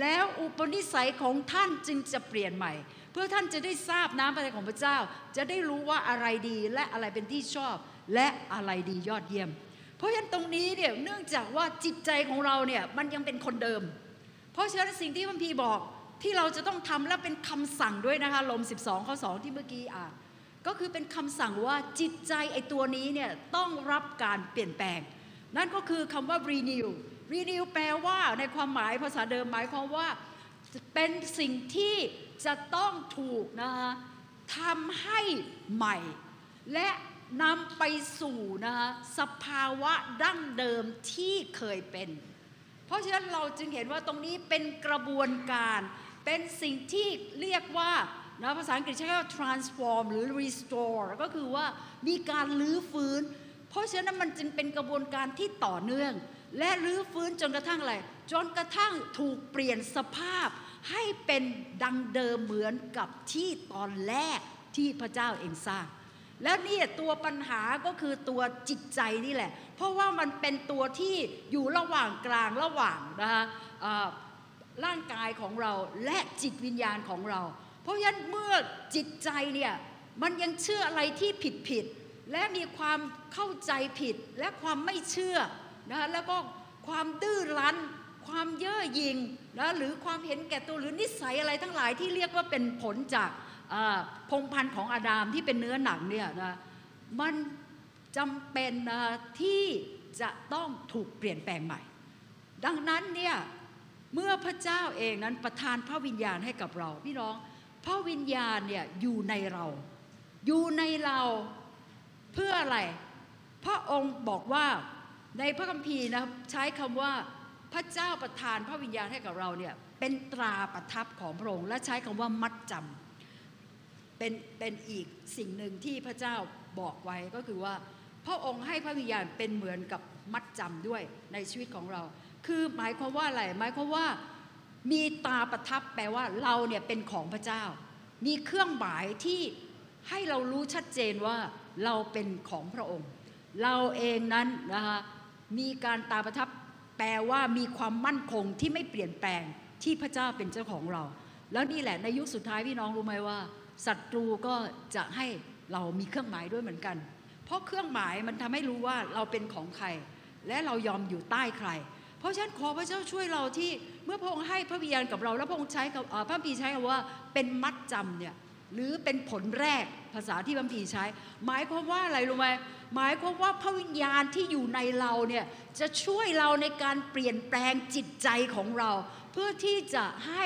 แล้วอุปนิสัยของท่านจึงจะเปลี่ยนใหม่ เพื่อท่านจะได้ทราบน้ำพระทัยของพระเจ้า จะได้รู้ว่าอะไรดีและอะไรเป็นที่ชอบ และอะไรดียอดเยี่ยม เพราะฉะนั้นตรงนี้เนี่ยเนื่องจากว่าจิตใจของเราเนี่ยมันยังเป็นคนเดิม เพราะฉะนั้นสิ่งที่พระพีบอก ที่เราจะต้องทำและเป็นคำสั่งด้วยนะคะลม 12 ข้อ 2 ที่เมื่อกี้อ่านก็คือเป็นคำสั่งว่าจิตใจไอ้ตัวนี้เนี่ยต้องรับการเปลี่ยนแปลง นั่นก็คือคำว่า renew renew แปลว่าในความหมายภาษาเดิมหมายความว่าเป็นสิ่งที่จะต้องถูกนะคะทำให้ใหม่ และนำไปสู่นะคะสภาวะดั้งเดิมที่เคยเป็น เพราะฉะนั้นเราจึงเห็นว่าตรงนี้เป็นกระบวนการ เป็นสิ่งที่เรียกว่านะภาษาอังกฤษใช้คำว่า transform หรือ restore ก็คือว่ามีการลื้อฟื้น เพราะฉะนั้นมันจึงเป็นกระบวนการที่ต่อเนื่อง และรื้อฟื้นจนกระทั่งอะไรจนกระทั่งถูกเปลี่ยนสภาพ ให้เป็นดังเดิมเหมือนกับที่ตอนแรกที่พระเจ้าเองสร้าง แล้วนี่ตัวปัญหาก็คือตัวจิตใจนี่แหละ เพราะว่ามันเป็นตัวที่อยู่ระหว่างกลางระหว่างนะคะ ร่างกายของเราและจิตวิญญาณของเรา เพราะฉะนั้นเมื่อจิตใจเนี่ยมันยังเชื่ออะไรที่ผิดผิดและมีความเข้าใจผิดและความไม่เชื่อนะแล้วก็ความดื้อรั้น ความเย่อหยิ่งนะหรือความเห็นแก่ตัวหรือนิสัยอะไรทั้งหลายที่เรียกว่าเป็นผลจากพงพันธุ์ของอาดามที่เป็นเนื้อหนังเนี่ยนะมันจำเป็นนะที่จะต้องถูกเปลี่ยนแปลงใหม่ ดังนั้นเนี่ย เมื่อพระเจ้าเองนั้นประทานพระวิญญาณให้กับเรา พี่น้อง พระวิญญาณเนี่ยอยู่ในเรา อยู่ในเราเพื่ออะไร พระองค์บอกว่าในพระคัมภีร์นะใช้คำว่าพระเจ้าประทานพระวิญญาณให้กับเราเนี่ยเป็นตราประทับของพระองค์และใช้คำว่ามัดจำเป็นเป็นอีกสิ่งหนึ่งที่พระเจ้าบอกไว้ก็คือว่า พระองค์ให้พระวิญญาณเป็นเหมือนกับมัดจำด้วยในชีวิตของเรา คือหมายความว่าอะไรหมายความว่ามีตาประทับแปลว่าเราเนี่ยเป็นของพระเจ้า มีเครื่องหมายที่ให้เรารู้ชัดเจนว่าเราเป็นของพระองค์ เราเองนั้นนะคะมีการตาประทับแปลว่ามีความมั่นคงที่ไม่เปลี่ยนแปลงที่พระเจ้าเป็นเจ้าของเรา แล้วนี่แหละในยุคสุดท้ายพี่น้องรู้ไหมว่าศัตรูก็จะให้เรามีเครื่องหมายด้วยเหมือนกัน เพราะเครื่องหมายมันทำให้รู้ว่าเราเป็นของใคร และเรายอมอยู่ใต้ใคร ราะฉะนั้นขอพระเจ้าช่วยเราที่เมื่อพระองค์ให้พระวิญญาณกับเรา แล้วพระองค์ใช้กับพระพีใช้คำว่าเป็นมัดจำเนี่ยหรือเป็นผลแรกภาษาที่พระพีใช้ หมายความว่าอะไรรู้ไหมหมายความว่าพระวิญญาณที่อยู่ในเราเนี่ยจะช่วยเราในการเปลี่ยนแปลงจิตใจของเรา เพื่อที่จะให้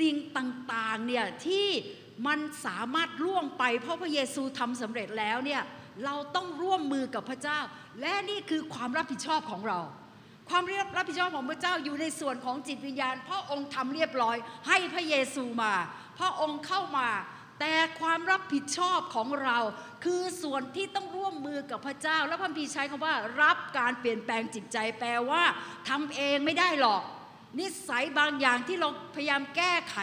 สิ่งต่างๆเนี่ยที่มันสามารถล่วงไปเพราะพระเยซูทำสำเร็จแล้วเนี่ยเราต้องร่วมมือกับพระเจ้า และนี่คือความรับผิดชอบของเรา ความรับผิดชอบของพระเจ้าอยู่ในส่วนของจิตวิญญาณพระองค์ทำเรียบร้อย ให้พระเยซูมา พระองค์เข้ามา แต่ความรับผิดชอบของเรา คือส่วนที่ต้องร่วมมือกับพระเจ้า แล้วพระคัมภีใช้คำว่า รับการเปลี่ยนแปลงจิตใจแปลว่าทำเองไม่ได้หรอก นิสัยบางอย่างที่เราพยายามแก้ไข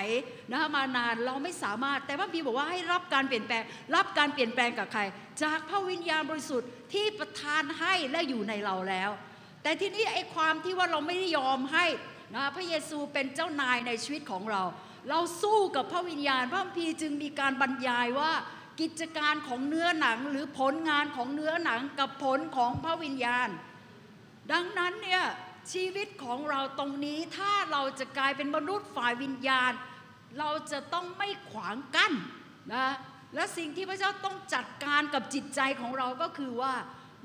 นะคะมานานเราไม่สามารถ แต่พระบีบอกว่าให้รับการเปลี่ยนแปลง รับการเปลี่ยนแปลงกับใคร จากพระวิญญาณบริสุทธิ์ที่ประทานให้และอยู่ในเราแล้ว แต่ทีนี้ไอ้ความที่ว่าเราไม่ได้ยอมให้นะพระเยซูเป็นเจ้านายในชีวิตของเรา เราสู้กับพระวิญญาณ พระคัมภีจึงมีการบรรยายว่ากิจการของเนื้อหนังหรือผลงานของเนื้อหนังกับผลของพระวิญญาณ ดังนั้นเนี่ยชีวิตของเราตรงนี้ถ้าเราจะกลายเป็นมนุษย์ฝ่ายวิญญาณ เราจะต้องไม่ขวางกั้นนะและสิ่งที่พระเจ้าต้องจัดการกับจิตใจของเราก็คือว่า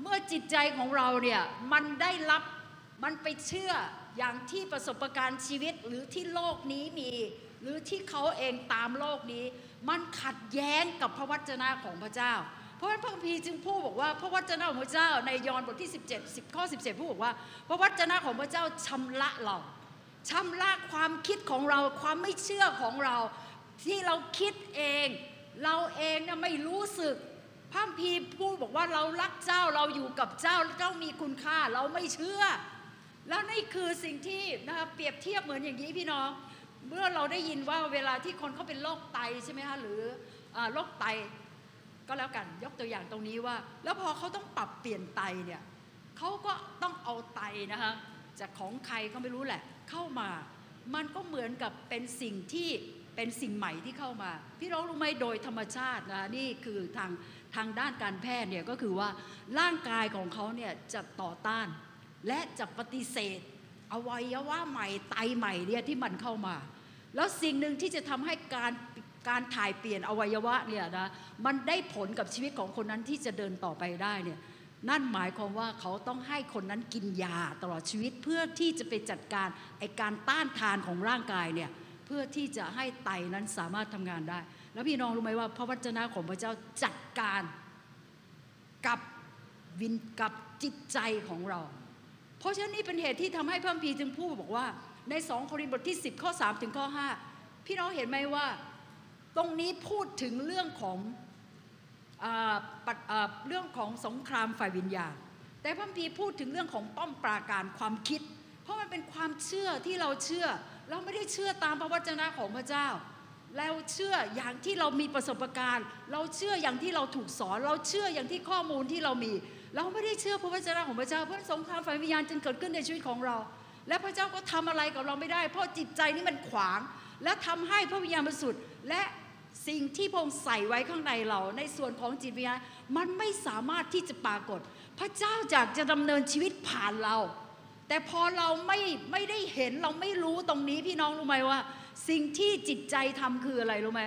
เมื่อจิตใจของเราเนี่ยมันได้รับมันไปเชื่ออย่างที่ประสบการณ์ชีวิตหรือที่โลกนี้มี หรือที่เขาเองตามโลกนี้ มันขัดแย้งกับพระวจนะของพระเจ้า เพราะฉะนั้นพระคัมภีร์จึงพูดบอกว่าพระวจนะของพระเจ้าในยอห์นบทที่ 17 10ข้อ17 พูดบอกว่า พระวจนะของพระเจ้าชำระเราชำระความคิดของเราความไม่เชื่อของเรา ที่เราคิดเอง เราเองเนี่ยไม่รู้สึก พระคัมภีพูดบอกว่าเรารักเจ้าเราอยู่กับเจ้าเจ้ามีคุณค่าเราไม่เชื่อ แล้วนี่คือสิ่งที่นะคะเปรียบเทียบเหมือนอย่างนี้พี่น้อง เมื่อเราได้ยินว่าเวลาที่คนเขาเป็นโรคไตใช่ไหมคะหรือโรคไตก็แล้วกันยกตัวอย่างตรงนี้ว่า แล้วพอเขาต้องปรับเปลี่ยนไตเนี่ยเขาก็ต้องเอาไตนะคะจากของใครก็ไม่รู้แหละ เข้ามา มันก็เหมือนกับเป็นสิ่งที่เป็นสิ่งใหม่ที่เข้ามา พี่น้องรู้ไหมโดยธรรมชาตินะนี่คือทาง ทางด้านการแพทย์เนี่ยก็คือว่าร่างกายของเขาเนี่ยจะต่อต้าน และจะปฏิเสธ อวัยวะใหม่ไตใหม่เนี่ยที่มันเข้ามา แล้วสิ่งหนึ่งที่จะทำให้การการถ่ายเปลี่ยนอวัยวะเนี่ยนะมันได้ผลกับชีวิตของคนนั้นที่จะเดินต่อไปได้เนี่ยนั่นหมายความว่าเขาต้องให้คนนั้นกินยาตลอดชีวิตเพื่อที่จะไปจัดการไอการต้านทานของร่างกายเนี่ยเพื่อที่จะให้ไตนั้นสามารถทำงานได้ แล้วพี่น้องรู้ไหมว่าพระวจนะของพระเจ้าจัดการกับวินกับจิตใจของเรา เพราะฉะนั้นนี่เป็นเหตุที่ทำให้พระคัมภีร์จึงพูดบอกว่าใน 2 โครินธ์บทที่ 10 ข้อ 3 ถึงข้อ 5 พี่น้องเห็นไหมว่าตรงนี้พูดถึงเรื่องของอาปัดอ่าเรื่องของสงครามฝ่ายวิญญาณ แต่พระคัมภีร์พูดถึงเรื่องของป้อมปราการความคิด เพราะมันเป็นความเชื่อที่เราเชื่อ เราไม่ได้เชื่อตามพระวจนะของพระเจ้า เราเชื่ออย่างที่เรามีประสบการณ์ เราเชื่ออย่างที่เราถูกสอน เราเชื่ออย่างที่ข้อมูลที่เรามี เราไม่ได้เชื่อพระวจนะของพระเจ้าเพราะสงครามฝ่ายวิญญาณจึงเกิดขึ้นในชีวิตของเรา และพระเจ้าก็ทำอะไรกับเราไม่ได้ เพราะจิตใจนี่มันขวาง และทำให้พระวิญญาณบริสุทธิ์และสิ่งที่พระองค์ใส่ไว้ข้างในเราในส่วนของจิตวิญญาณมันไม่สามารถที่จะปรากฏ พระเจ้าอยากจะดำเนินชีวิตผ่านเรา แต่พอเราไม่ไม่ได้เห็นเราไม่รู้ตรงนี้พี่น้องรู้ไหมว่า สิ่งที่จิตใจทำคืออะไรรู้ไหม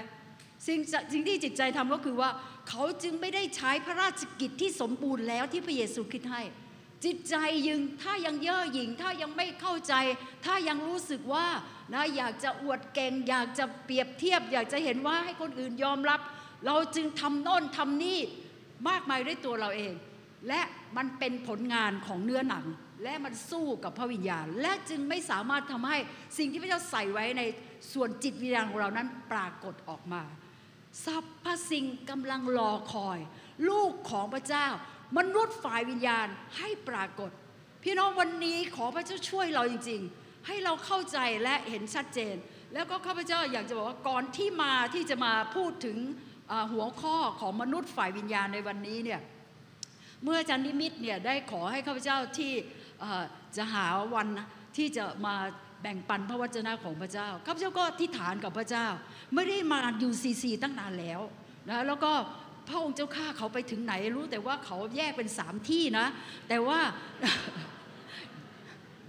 สิ่งสิ่งที่จิตใจทำก็คือว่า เขาจึงไม่ได้ใช้พระราชกิจที่สมบูรณ์แล้วที่พระเยซูคริสต์ให้ จิตใจยังถ้ายังเย่อหยิ่งถ้ายังไม่เข้าใจ ถ้ายังรู้สึกว่านะอยากจะอวดเก่ง อยากจะเปรียบเทียบ อยากจะเห็นว่าให้คนอื่นยอมรับ เราจึงทำโน่นทำนี่มากมายด้วยตัวเราเอง และมันเป็นผลงานของเนื้อหนัง และมันสู้กับพระวิญญาณ และจึงไม่สามารถทำให้สิ่งที่พระเจ้าใส่ไว้ในส่วนจิตวิญญาณของเรานั้นปรากฏออกมาสรรพสิ่งกำลังรอคอย ลูกของพระเจ้ามนุษย์ฝ่ายวิญญาณให้ปรากฏ พี่น้องวันนี้ขอพระเจ้าช่วยเราจริง ๆ ให้เราเข้าใจและเห็นชัดเจน แล้วก็ข้าพเจ้าอยากจะบอกว่าก่อนที่มาที่จะมาพูดถึงหัวข้อของมนุษย์ฝ่ายวิญญาณในวันนี้เนี่ยเมื่ออาจารย์นิมิตเนี่ยได้ขอให้ข้าพเจ้าที่ จะหาวันที่จะมาแบ่งปันพระวจนะของพระเจ้าข้าพเจ้าก็ที่ฐานกับพระเจ้า ไม่ได้มาอยู่ซีซีตั้งนานแล้วนะแล้วก็พระองค์เจ้าข้าเขาไปถึงไหนรู้แต่ว่าเขาแยกเป็นสามที่นะ แต่ว่า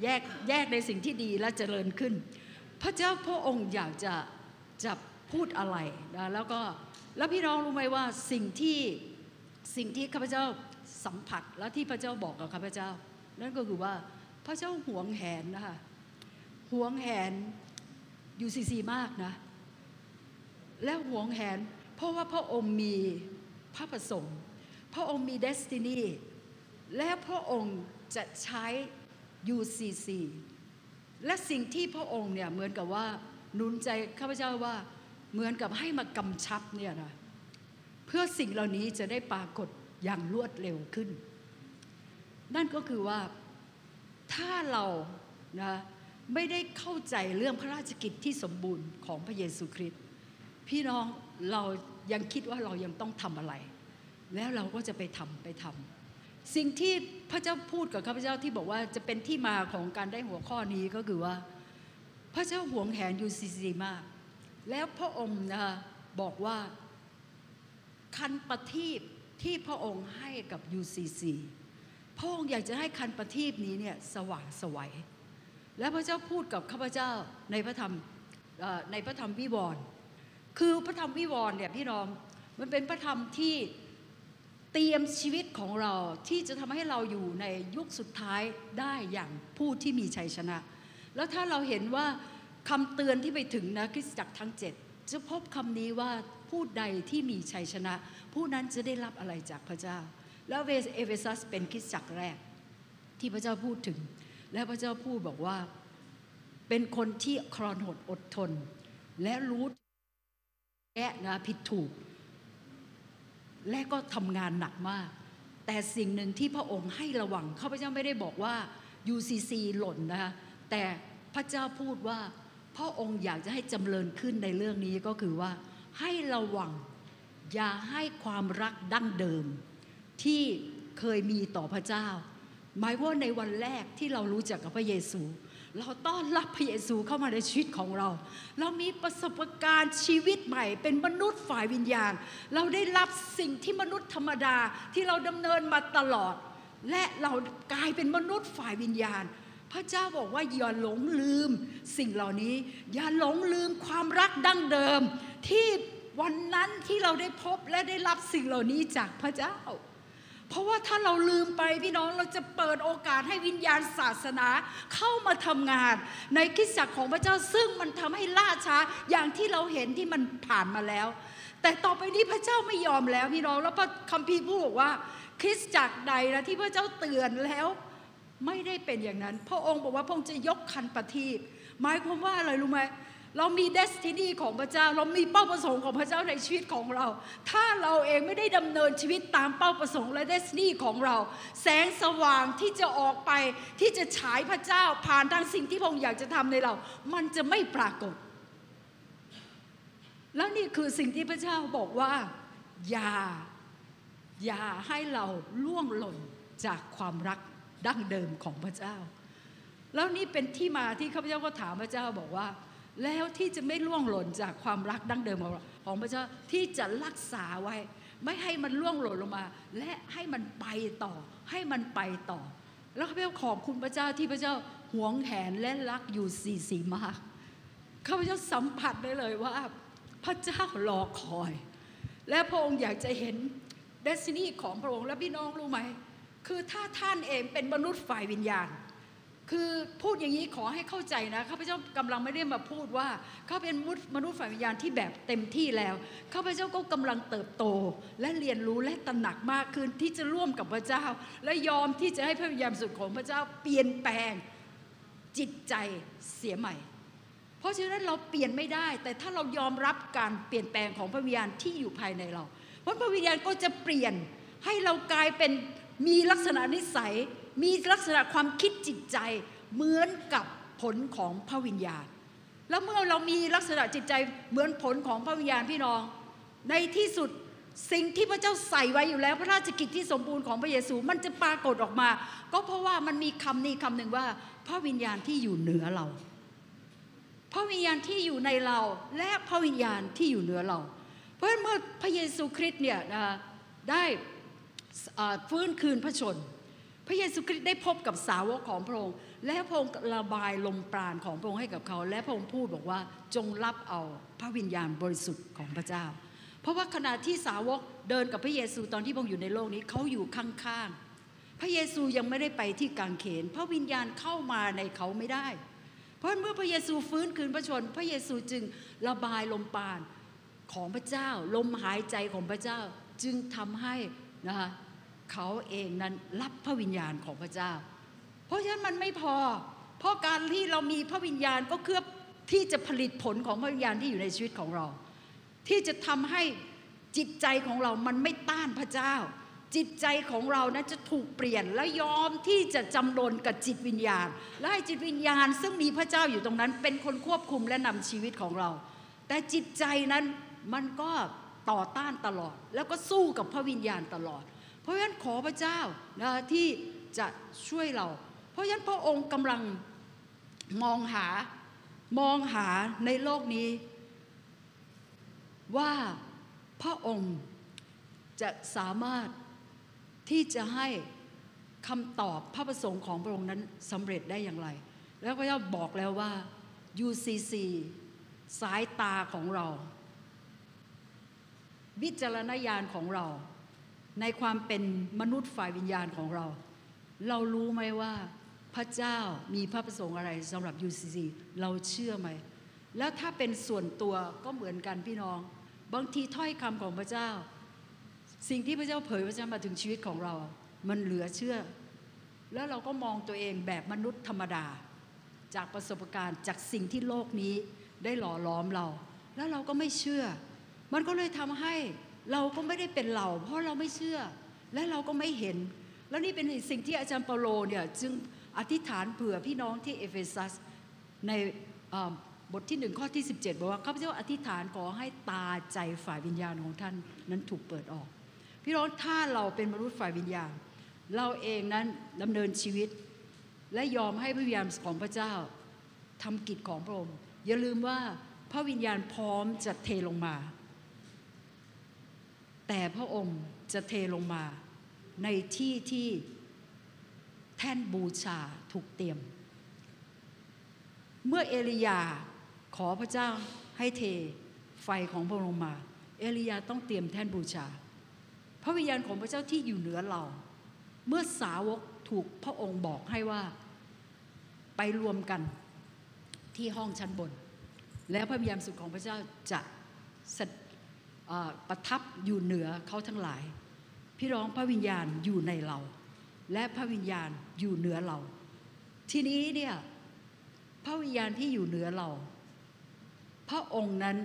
แยกแยกในสิ่งที่ดีและเจริญขึ้น พระเจ้าพระองค์อยากจะจะพูดอะไรนะแล้วก็แล้วพี่น้องรู้ไหมว่าสิ่งที่สิ่งที่ข้าพเจ้าสัมผัสและที่พระเจ้าบอกกับข้าพเจ้า นั่นก็คือว่าพระเจ้าหวงแหนนะคะหวงแหนยูซีซีมากนะและหวงแหน เพราะว่าพระองค์มีพระประสงค์พระองค์มีเดสตินีและพระองค์จะใช้ UCC และสิ่งที่พระองค์เนี่ยเหมือนกับว่าหนุนใจข้าพเจ้าว่าเหมือนกับให้มากำชับเนี่ยนะเพื่อสิ่งเหล่านี้จะได้ปรากฏอย่างรวดเร็วขึ้น นั่นก็คือว่าถ้าเรานะไม่ได้เข้าใจเรื่องพระราชกิจที่สมบูรณ์ของพระเยซูคริสต์พี่น้องเรายังคิดว่าเรายังต้องทำอะไร แล้วเราก็จะไปทำไปทำสิ่งที่พระเจ้าพูดกับข้าพเจ้าที่บอกว่าจะเป็นที่มาของการได้หัวข้อนี้ก็คือว่า พระเจ้าหวงแหนยูซีซีมาก แล้วพระองค์นะคะบอกว่าคันประทีปที่พระองค์ให้กับ UCC พระองค์อยากจะให้คันประทีปนี้เนี่ยสว่างสวัย และพระเจ้าพูดกับข้าพเจ้าในพระธรรมในพระธรรมวิวรณ์คือพระธรรมวิวรณ์เนี่ยพี่น้องมันเป็นพระธรรมที่เตรียมชีวิตของเราที่จะทำให้เราอยู่ในยุคสุดท้ายได้อย่างผู้ที่มีชัยชนะ แล้วถ้าเราเห็นว่าคำเตือนที่ไปถึงนะคริสตจักรทั้งเจ็ดจะพบคำนี้ว่าผู้ใดที่มีชัยชนะ ผู้นั้นจะได้รับอะไรจากพระเจ้า แล้วเอเฟซัสเป็นคริสตจักรแรกที่พระเจ้าพูดถึง และพระเจ้าพูดบอกว่าเป็นคนที่ครอนหดอดทน และรู้แก้นะผิดถูก และก็ทำงานหนักมาก แต่สิ่งหนึ่งที่พระองค์ให้ระวังข้าพเจ้าไม่ได้บอกว่า UCC หล่นนะคะแต่พระเจ้าพูดว่าพระองค์อยากจะให้จำเริญขึ้นในเรื่องนี้ก็คือว่าให้ระวังอย่าให้ความรักดั้งเดิม ที่เคยมีต่อพระเจ้า หมายว่าในวันแรกที่เรารู้จักกับพระเยซู เราต้อนรับพระเยซูเข้ามาในชีวิตของเรา เรามีประสบการณ์ชีวิตใหม่ เป็นมนุษย์ฝ่ายวิญญาณ เราได้รับสิ่งที่มนุษย์ธรรมดาที่เราดำเนินมาตลอด และเรากลายเป็นมนุษย์ฝ่ายวิญญาณพระเจ้าบอกว่าอย่าหลงลืมสิ่งเหล่านี้ อย่าหลงลืมความรักดั้งเดิม ที่วันนั้นที่เราได้พบและได้รับสิ่งเหล่านี้จากพระเจ้า เพราะว่าถ้าเราลืมไปพี่น้องเราจะเปิดโอกาสให้วิญญาณศาสนาเข้ามาทำงาน ในคริสตจักรของพระเจ้าซึ่งมันทำให้ล่าช้าอย่างที่เราเห็นที่มันผ่านมาแล้ว แต่ต่อไปนี้พระเจ้าไม่ยอมแล้วพี่น้องแล้วพระคัมภีร์พูดบอกว่าคริสตจักรใดนะที่พระเจ้าเตือนแล้ว ไม่ได้เป็นอย่างนั้น พระองค์บอกว่าพระองค์จะยกคันประทีปหมายความว่าอะไรรู้ไหม เรามีเดสตินีของพระเจ้า เรามีเป้าประสงค์ของพระเจ้าในชีวิตของเรา ถ้าเราเองไม่ได้ดำเนินชีวิตตามเป้าประสงค์และเดสตินีของเรา แสงสว่างที่จะออกไปที่จะฉายพระเจ้าผ่านทางสิ่งที่พระองค์อยากจะทำในเรา มันจะไม่ปรากฏ แล้วนี่คือสิ่งที่พระเจ้าบอกว่า อย่า อย่าให้เราล่วงหล่นจากความรักดั้งเดิมของพระเจ้า แล้วนี่เป็นที่มาที่ข้าพเจ้าก็ถามพระเจ้าบอกว่า แล้วที่จะไม่ล่วงหล่นจากความรักดั้งเดิมของเราของพระเจ้าที่จะรักษาไว้ ไม่ให้มันล่วงหล่นลงมา และให้มันไปต่อ ให้มันไปต่อ แล้วข้าพเจ้าขอบคุณพระเจ้าที่พระเจ้าหวงแหนและรักอยู่สี่สีมากข้าพเจ้าสัมผัสได้เลยว่า พระเจ้ารอคอย และพระองค์อยากจะเห็นเดสตินีของพระองค์และพี่น้องรู้ไหม คือถ้าท่านเองเป็นมนุษย์ฝ่ายวิญญาณ คือพูดอย่างนี้ขอให้เข้าใจนะข้าพเจ้ากำลังไม่ได้มาพูดว่าเขาเป็นมนุษย์ฝ่ายวิญญาณที่แบบเต็มที่แล้วข้าพเจ้าก็กำลังเติบโต และเรียนรู้และตระหนักมากขึ้นที่จะร่วมกับพระเจ้า และยอมที่จะให้พระวิญญาณสุดของพระเจ้าเปลี่ยนแปลงจิตใจเสียใหม่ เพราะฉะนั้นเราเปลี่ยนไม่ได้ แต่ถ้าเรายอมรับการเปลี่ยนแปลงของพระวิญญาณที่อยู่ภายในเรา เพราะพระวิญญาณก็จะเปลี่ยนให้เรากลายเป็นมีลักษณะนิสัย มีลักษณะความคิดจิตใจเหมือนกับผลของพระวิญญาณ แล้วเมื่อเรามีลักษณะจิตใจเหมือนผลของพระวิญญาณพี่น้อง ในที่สุดสิ่งที่พระเจ้าใส่ไว้อยู่แล้ว พระราชกิจที่สมบูรณ์ของพระเยซูมันจะปรากฏออกมา ก็เพราะว่ามันมีคำนี้คำหนึ่งว่า พระวิญญาณที่อยู่เหนือเรา พระวิญญาณที่อยู่ในเราและพระวิญญาณที่อยู่เหนือเรา เพราะฉะนั้นเมื่อพระเยซูคริสต์เนี่ยได้ฟื้นคืนพระชนพ ระเยซูคริสต์ได้พบกับสาวกของพระองค์ และพระองค์ระบายลมปราณของพระองค์ให้กับเขา และพระองค์พูดบอกว่าจงรับเอาพระวิญญาณบริสุทธิ์ของพระเจ้า เพราะว่าขณะที่สาวกเดินกับพระเยซูตอนที่พระองค์อยู่ในโลกนี้เขาอยู่ข้างๆ พระเยซูยังไม่ได้ไปที่กางเขน พระวิญญาณเข้ามาในเขาไม่ได้ เพราะเมื่อพระเยซูฟื้นคืนพระชน พระเยซูจึงระบายลมปราณของพระเจ้า ลมหายใจของพระเจ้าจึงทำให้นะคะ เขาเองนั้นรับพระวิญญาณของพระเจ้า เพราะฉะนั้นมันไม่พอ เพราะการที่เรามีพระวิญญาณก็เพื่อที่จะผลิตผลของพระวิญญาณที่อยู่ในชีวิตของเรา ที่จะทำให้จิตใจของเรามันไม่ต้านพระเจ้า จิตใจของเรานั้นจะถูกเปลี่ยนและยอมที่จะจำนนกับจิตวิญญาณ และให้จิตวิญญาณซึ่งมีพระเจ้าอยู่ตรงนั้น เป็นคนควบคุมและนำชีวิตของเรา แต่จิตใจนั้นมันก็ต่อต้านตลอด แล้วก็สู้กับพระวิญญาณตลอด เพราะฉะนั้นขอพระเจ้านะที่จะช่วยเรา เพราะฉะนั้นพระองค์กำลังมองหามองหาในโลกนี้ ว่าพระองค์จะสามารถที่จะให้คำตอบพระประสงค์ของพระองค์นั้นสำเร็จได้อย่างไร แล้วพระเจ้าบอกแล้วว่า UCC สายตาของเรา วิจารณญาณของเรา ในความเป็นมนุษย์ฝ่ายวิญญาณของเรา เรารู้ไหมว่าพระเจ้ามีพระประสงค์อะไรสำหรับ UCC เราเชื่อไหม แล้วถ้าเป็นส่วนตัวก็เหมือนกันพี่น้อง บางทีถ้อยคำของพระเจ้า สิ่งที่พระเจ้าเผยพระเจ้ามาถึงชีวิตของเรา มันเหลือเชื่อ แล้วเราก็มองตัวเองแบบมนุษย์ธรรมดา จากประสบการณ์จากสิ่งที่โลกนี้ได้หล่อหลอมเรา แล้วเราก็ไม่เชื่อ มันก็เลยทำให้ เราก็ไม่ได้เป็นเรา เพราะเราไม่เชื่อ และเราก็ไม่เห็น แล้วนี่เป็นสิ่งที่อาจารย์เปาโลเนี่ยจึงอธิษฐานเผื่อพี่น้องที่เอเฟซัสในบทที่หนึ่งข้อที่ 17 บอกว่าข้าพเจ้าอธิษฐานขอให้ตาใจฝ่ายวิญญาณของท่านนั้นถูกเปิดออก พี่น้องถ้าเราเป็นมนุษย์ฝ่ายวิญญาณ เราเองนั้นดำเนินชีวิต และยอมให้พระวิญญาณของพระเจ้าทำกิจของพระองค์อย่าลืมว่าพระวิญญาณพร้อมจะเทลงมา แต่พระองค์จะเทลงมาในที่ที่แท่นบูชาถูกเตรียม เมื่อเอลียาขอพระเจ้าให้เทไฟของพระองค์มา เอลียาต้องเตรียมแท่นบูชา พระวิญญาณของพระเจ้าที่อยู่เหนือเรา เมื่อสาวกถูกพระองค์บอกให้ว่าไปรวมกันที่ห้องชั้นบน แล้วพระวิญญาณสุดของพระเจ้าจะ ประทับอยู่เหนือเขาทั้งหลาย พี่ร้องพระวิญญาณอยู่ในเรา และพระวิญญาณอยู่เหนือเรา ทีนี้เนี่ยพระวิญญาณที่อยู่เหนือเรา พระองค์นั้น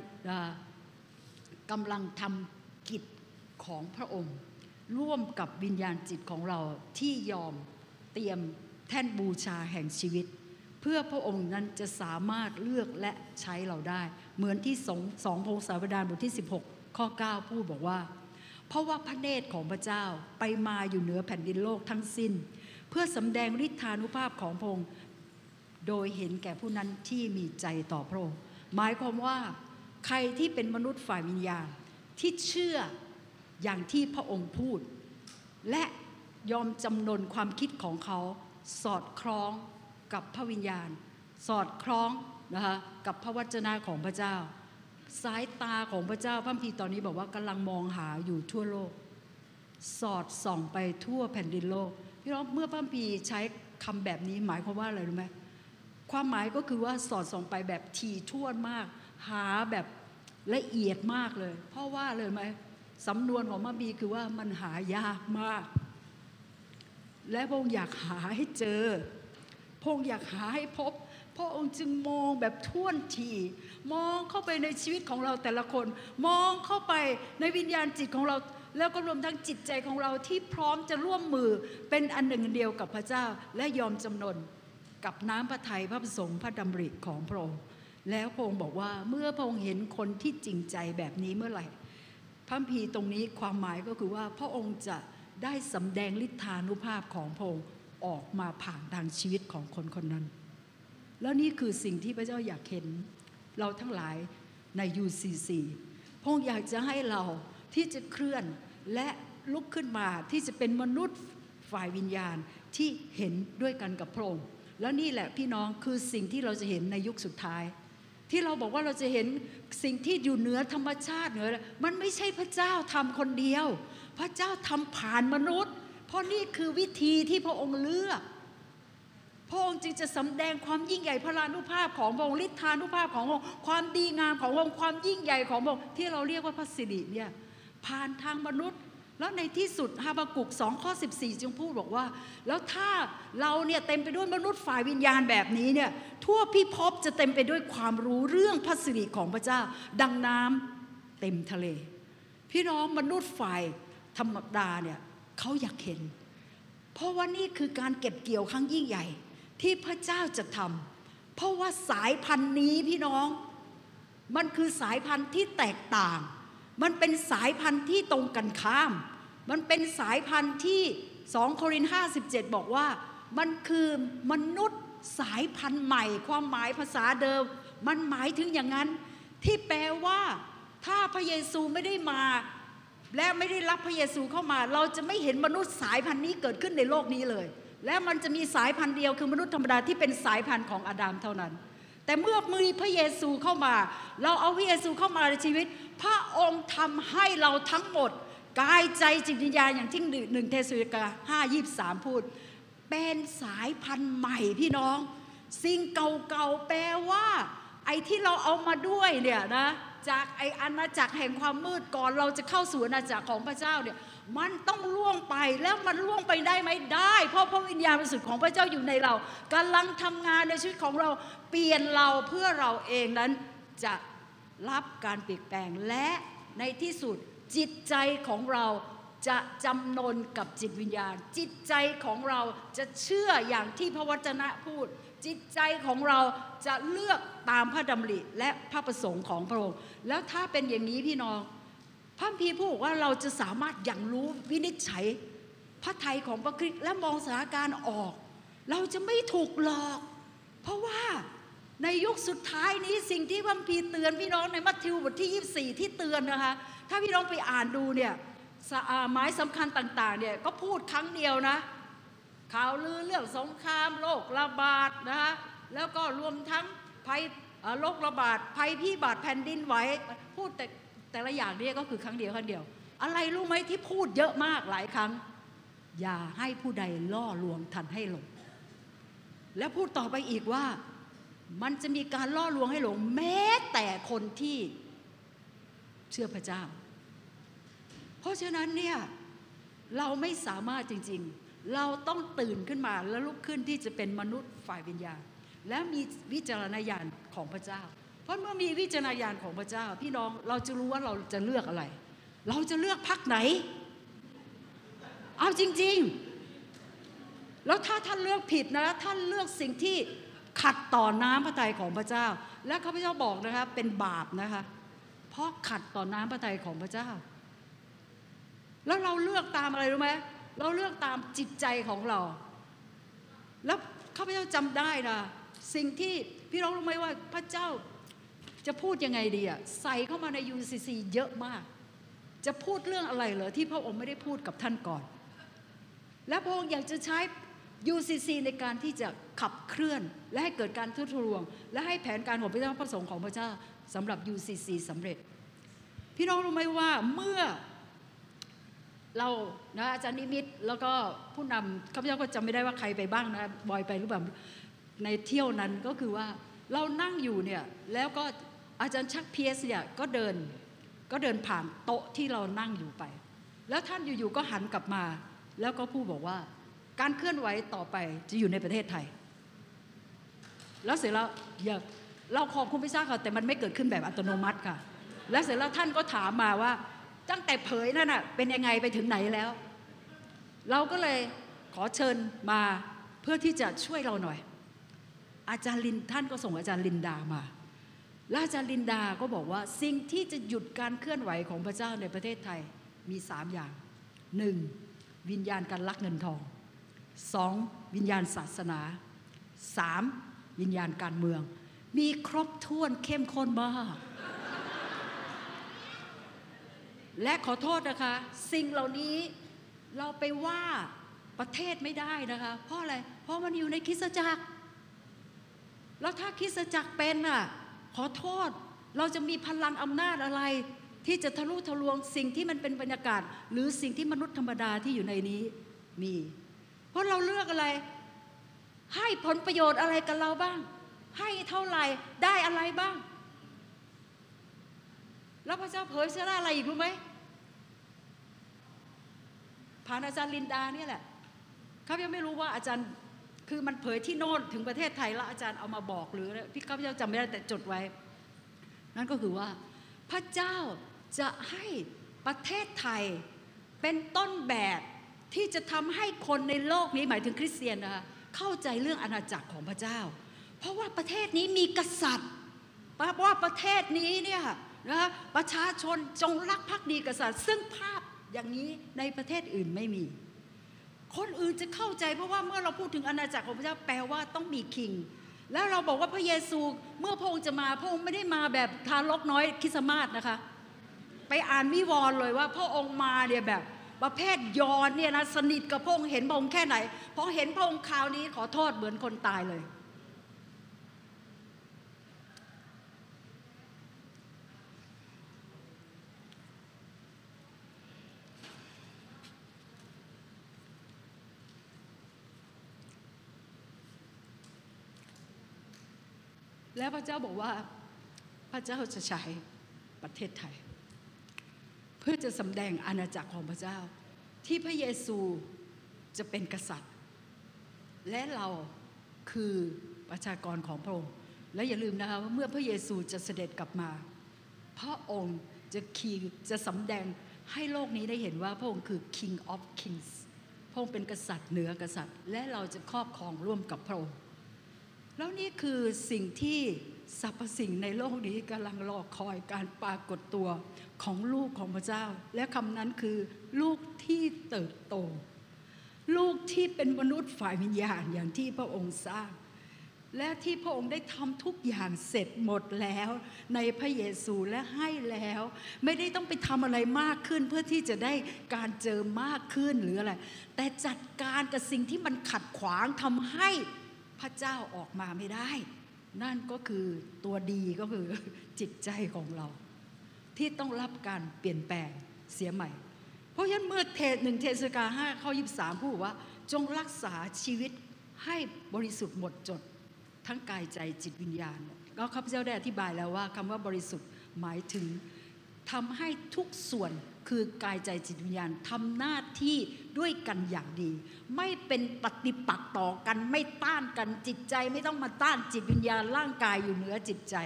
กำลังทำกิจของพระองค์ ร่วมกับวิญญาณจิตของเราที่ยอมเตรียมแท่นบูชาแห่งชีวิต เพื่อพระองค์นั้นจะสามารถเลือกและใช้เราได้ เหมือนที่สองสองพงศาวดารบทที่ 16 ข้อ 9 พูดบอกว่า เพราะว่าพระเนตรของพระเจ้าไปมาอยู่เหนือแผ่นดินโลกทั้งสิ้น เพื่อสำแดงฤทธานุภาพของพระองค์โดยเห็นแก่ผู้นั้นที่มีใจต่อพระองค์หมายความว่าใครที่เป็นมนุษย์ฝ่ายวิญญาณที่เชื่ออย่างที่พระองค์พูด และยอมจำนนความคิดของเขาสอดคล้องกับพระวิญญาณ สอดคล้องนะคะกับพระวจนะของพระเจ้า สายตาของพระเจ้าพระคัมภีตอนนี้บอกว่ากำลังมองหาอยู่ทั่วโลก สอดส่องไปทั่วแผ่นดินโลกพี่น้องเมื่อพระคัมภีใช้คำแบบนี้หมายความว่าอะไรรู้ไหมความหมายก็คือว่าสอดส่องไปแบบถี่วนมาก หาแบบละเอียดมากเลย เพราะว่าเลยไหมสำนวนของพระพีคือว่ามันหายากมาก และพระองค์อยากหาให้เจอพระองค์อยากหาให้พบ พระองค์จึงมองแบบท่วนทีมองเข้าไปในชีวิตของเราแต่ละคน มองเข้าไปในวิญญาณจิตของเรา แล้วก็รวมทั้งจิตใจของเราที่พร้อมจะร่วมมือเป็นอันหนึ่งเดียวกับพระเจ้า และยอมจำนนกับน้ำพระทัยพระประสงค์พระดำริของพระองค์แล้วพระองค์บอกว่าเมื่อพระองค์เห็นคนที่จริงใจแบบนี้เมื่อไหร่พระคัมภีตรงนี้ความหมายก็คือว่าพระองค์จะได้สำแดงฤทธานุภาพของพระองค์ออกมาผ่านทางชีวิตของคนคนนั้น แล้วนี่คือสิ่งที่พระเจ้าอยากเห็น เราทั้งหลายใน UCC พระองค์อยากจะให้เราที่จะเคลื่อนและลุกขึ้นมาที่จะเป็นมนุษย์ฝ่ายวิญญาณที่เห็นด้วยกันกับพระองค์แล้วนี่แหละพี่น้องคือสิ่งที่เราจะเห็นในยุคสุดท้าย ที่เราบอกว่าเราจะเห็นสิ่งที่อยู่เหนือธรรมชาติเหนือมันไม่ใช่พระเจ้าทำคนเดียว พระเจ้าทำผ่านมนุษย์ เพราะนี่คือวิธีที่พระองค์เลือก พระองค์จึงจะสำแดงความยิ่งใหญ่พระลานุภาพของพระองค์ฤทธานุภาพของพระองค์ความดีงามของพระองค์ความยิ่งใหญ่ของพระองค์ที่เราเรียกว่าพระสิริเนี่ยผ่านทางมนุษย์ แล้วในที่สุดฮาบากุก2ข้อ14 จึงพูดบอกว่า แล้วถ้าเราเนี่ยเต็มไปด้วยมนุษย์ฝ่ายวิญญาณแบบนี้เนี่ยทั่วพิภพจะเต็มไปด้วยความรู้เรื่องพระสิริของพระเจ้า ดังน้ำเต็มทะเล พี่น้องมนุษย์ฝ่ายธรรมดาเนี่ยเขาอยากเห็น เพราะว่านี่คือการเก็บเกี่ยวครั้งยิ่งใหญ่ ที่พระเจ้าจะทำเพราะว่าสายพันธุ์นี้พี่น้อง มันคือสายพันธุ์ที่แตกต่าง มันเป็นสายพันธุ์ที่ตรงกันข้าม มันเป็นสายพันธุ์ที่2โครินธ์57 บอกว่า มันคือมนุษย์สายพันธุ์ใหม่ ความหมายภาษาเดิม มันหมายถึงอย่างนั้น ที่แปลว่า ถ้าพระเยซูไม่ได้มา และไม่ได้รับพระเยซูเข้ามา เราจะไม่เห็นมนุษย์สายพันธุ์นี้เกิดขึ้นในโลกนี้เลย และมันจะมีสายพันธุ์เดียวคือมนุษย์ธรรมดาที่เป็นสายพันธุ์ของอาดัมเท่านั้น แต่เมื่อมีพระเยซูเข้ามา เราเอาพระเยซูเข้ามาในชีวิต พระองค์ทำให้เราทั้งหมด กายใจจิตวิญญาณอย่างที่หนึ่งเทสโลนิกาห้ายี่สามพูด เป็นสายพันธุ์ใหม่พี่น้อง สิ่งเก่าๆแปลว่า ไอ้ที่เราเอามาด้วยเนี่ยนะจากไอ้อาณาจักรแห่งความมืดก่อนเราจะเข้าสู่อาณาจักรของพระเจ้าเนี่ย มันต้องล่วงไปแล้วมันล่วงไปได้ไหมได้ เพราะพระวิญญาณบริสุทธิ์ของพระเจ้าอยู่ในเรากำลังทำงานในชีวิตของเราเปลี่ยนเราเพื่อเราเองนั้นจะรับการเปลี่ยนแปลงและในที่สุดจิตใจของเราจะจำนนกับจิตวิญญาณ จิตใจของเราจะเชื่ออย่างที่พระวจนะพูด จิตใจของเราจะเลือกตามพระดำริและพระประสงค์ของพระองค์แล้วถ้าเป็นอย่างนี้พี่น้อง พระคัมพีพูดว่าเราจะสามารถอย่างรู้วินิจฉัย พระไทยของพระคริสต์และมองสถานการณ์ออก เราจะไม่ถูกหลอก เพราะว่าในยุคสุดท้ายนี้สิ่งที่พระคัมพีเตือนพี่น้องในมัทธิวบทที่ 24 ที่เตือนนะคะ ถ้าพี่น้องไปอ่านดูเนี่ยสาหมายสำคัญต่างๆเนี่ยก็พูดครั้งเดียวนะข่าวลือเรื่องสงครามโรคระบาดนะฮะแล้วก็รวมทั้งภัยโรคระบาดภัยพิบัติแผ่นดินไหวพูดแต่ แต่ละอย่างเนี่ยก็คือครั้งเดียวครั้งเดียว อะไรรู้ไหมที่พูดเยอะมากหลายครั้ง อย่าให้ผู้ใดล่อลวงทันให้หลง แล้วพูดต่อไปอีกว่ามันจะมีการล่อลวงให้หลง แม้แต่คนที่เชื่อพระเจ้า เพราะฉะนั้นเนี่ยเราไม่สามารถจริง ๆ เราต้องตื่นขึ้นมาแล้วลุกขึ้นที่จะเป็นมนุษย์ฝ่ายวิญญาณ และมีวิจารณญาณของพระเจ้า เพราะเมื่อมีวิจารณญาณของพระเจ้า พี่น้องเราจะรู้ว่าเราจะเลือกอะไร เราจะเลือกพักไหน เอาจริง ๆ แล้วถ้าท่านเลือกผิดนะท่านเลือกสิ่งที่ขัดต่อน้ำพระทัยของพระเจ้า และข้าพเจ้าบอกนะคะเป็นบาปนะคะเพราะขัดต่อน้ำพระทัยของพระเจ้า แล้วเราเลือกตามอะไรรู้ไหมเราเลือกตามจิตใจของเรา แล้วข้าพเจ้าจำได้นะสิ่งที่พี่น้องรู้ไหมว่าพระเจ้า จะพูดยังไงดีอะใส่เข้ามาใน UCC เยอะมาก จะพูดเรื่องอะไรเหรอที่พระองค์ไม่ได้พูดกับท่านก่อน และพระองค์อยากจะใช้ UCC ในการที่จะขับเคลื่อน และให้เกิดการทุทรวง และให้แผนการของพระเจ้าประสงค์ของพระเจ้าสำหรับ UCC สำเร็จ พี่น้องรู้ไหมว่าเมื่อเรานะอาจารย์นิมิตแล้วก็ผู้นำข้าพเจ้าก็จำไม่ได้ว่าใครไปบ้างนะบอยไปหรือเปล่าในเที่ยวนั้นก็คือว่าเรานั่งอยู่เนี่ยแล้วก็ อาจารย์ชักเพียสเนี่ยก็เดินก็เดินผ่านโต๊ะที่เรานั่งอยู่ไป แล้วท่านอยู่ๆก็หันกลับมา แล้วก็พูดบอกว่า การเคลื่อนไหวต่อไปจะอยู่ในประเทศไทย แล้วเสร็จแล้วอย่าเราขอบคุณพระเจ้าค่ะแต่มันไม่เกิดขึ้นแบบอัตโนมัติค่ะ แล้วเสร็จแล้วท่านก็ถามมาว่า ตั้งแต่เผยนั่นน่ะเป็นยังไงไปถึงไหนแล้ว เราก็เลยขอเชิญมาเพื่อที่จะช่วยเราหน่อย อาจารย์ลินท่านก็ส่งอาจารย์ลินดามา และอาจารย์ลินดาก็บอกว่าสิ่งที่จะหยุดการเคลื่อนไหวของพระเจ้าในประเทศไทยมีสามอย่างหนึ่งวิญญาณการลักเงินทองสองวิญญาณศาสนาสามวิญญาณการเมือง มีครบถ้วนเข้มข้นมากและขอโทษนะคะ สิ่งเหล่านี้เราไปว่าประเทศไม่ได้นะคะ เพราะอะไร เพราะมันอยู่ในคริสตจักร แล้วถ้าคริสตจักรเป็นอะ ขอโทษเราจะมีพลังอำนาจอะไร ที่จะทะลุทะลวงสิ่งที่มันเป็นบรรยากาศ หรือสิ่งที่มนุษย์ธรรมดาที่อยู่ในนี้มี เพราะเราเลือกอะไร ให้ผลประโยชน์อะไรกับเราบ้าง ให้เท่าไหร่ได้อะไรบ้าง แล้วพระเจ้าเผยเสื้ออะไรอีกรู้ไหมผ่านอาจารย์ลินดาเนี่ยแหละข้าพเจ้าไม่รู้ว่าอาจารย์ คือมันเผยที่โน่นถึงประเทศไทยแล้วอาจารย์เอามาบอกหรือพี่ข้าพเจ้าจำไม่ได้แต่จดไว้ นั่นก็คือว่าพระเจ้าจะให้ประเทศไทยเป็นต้นแบบที่จะทำให้คนในโลกนี้หมายถึงคริสเตียนนะคะเข้าใจเรื่องอาณาจักรของพระเจ้า เพราะว่าประเทศนี้มีกษัตริย์เพราะว่าประเทศนี้เนี่ยนะประชาชนจงรักภักดีกษัตริย์ ซึ่งภาพอย่างนี้ในประเทศอื่นไม่มี คนอื่นจะเข้าใจเพราะว่าเมื่อเราพูดถึงอาณาจักรของพระเจ้าแปลว่าต้องมีคิง แล้วเราบอกว่าพระเยซูเมื่อพระองค์จะมาพระองค์ไม่ได้มาแบบทารกน้อยคริสต์มาสนะคะ ไปอ่านวิวรณ์เลยว่าพระองค์มาเนี่ยแบบประเภทยอนเนี่ยนะสนิทกับพระองค์เห็นพระองค์แค่ไหนพอเห็นพระองค์คราวนี้ขอโทษเหมือนคนตายเลย แล้วพระเจ้าบอกว่าพระเจ้าจะใช้ประเทศไทย เพื่อจะสำแดงอาณาจักรของพระเจ้า ที่พระเยซูจะเป็นกษัตริย์ และเราคือประชากรของพระองค์และอย่าลืมนะคะว่าเมื่อพระเยซูจะเสด็จกลับมา พระองค์จะคีจะสำแดงให้โลกนี้ได้เห็นว่าพระองค์คือ King of Kings พระองค์เป็นกษัตริย์เหนือกษัตริย์ และเราจะครอบครองร่วมกับพระองค์ แล้วนี่คือสิ่งที่สรรพสิ่งในโลกนี้กำลังรอคอยการปรากฏตัวของลูกของพระเจ้า และคำนั้นคือ ลูกที่เติบโต ลูกที่เป็นมนุษย์ฝ่ายวิญญาณอย่างที่พระองค์สร้าง และที่พระองค์ได้ทำทุกอย่างเสร็จหมดแล้ว ในพระเยซูและให้แล้ว ไม่ได้ต้องไปทำอะไรมากขึ้นเพื่อที่จะได้การเจอมากขึ้นหรืออะไร แต่จัดการกับสิ่งที่มันขัดขวางทำให้ พระเจ้าออกมาไม่ได้ นั่นก็คือตัวดีก็คือจิตใจของเรา ที่ต้องรับการเปลี่ยนแปลงเสียใหม่ เพราะฉะนั้นเมื่อเทศหนึ่งเทศกาห้าข้อยีสามพูดว่า จงรักษาชีวิตให้บริสุทธิ์หมดจด ทั้งกายใจจิตวิญญาณก็ข้าพเจ้าได้อธิบายแล้วว่าคำว่าบริสุทธิ์หมายถึงทำให้ทุกส่วน คือกายใจจิตวิญญาณทำหน้าที่ด้วยกันอย่างดี ไม่เป็นปฏิปักษ์ต่อกันไม่ต้านกันจิตใจ ไม่ต้องมาต้านจิตวิญญาณร่างกายอยู่เหนือจิตใจ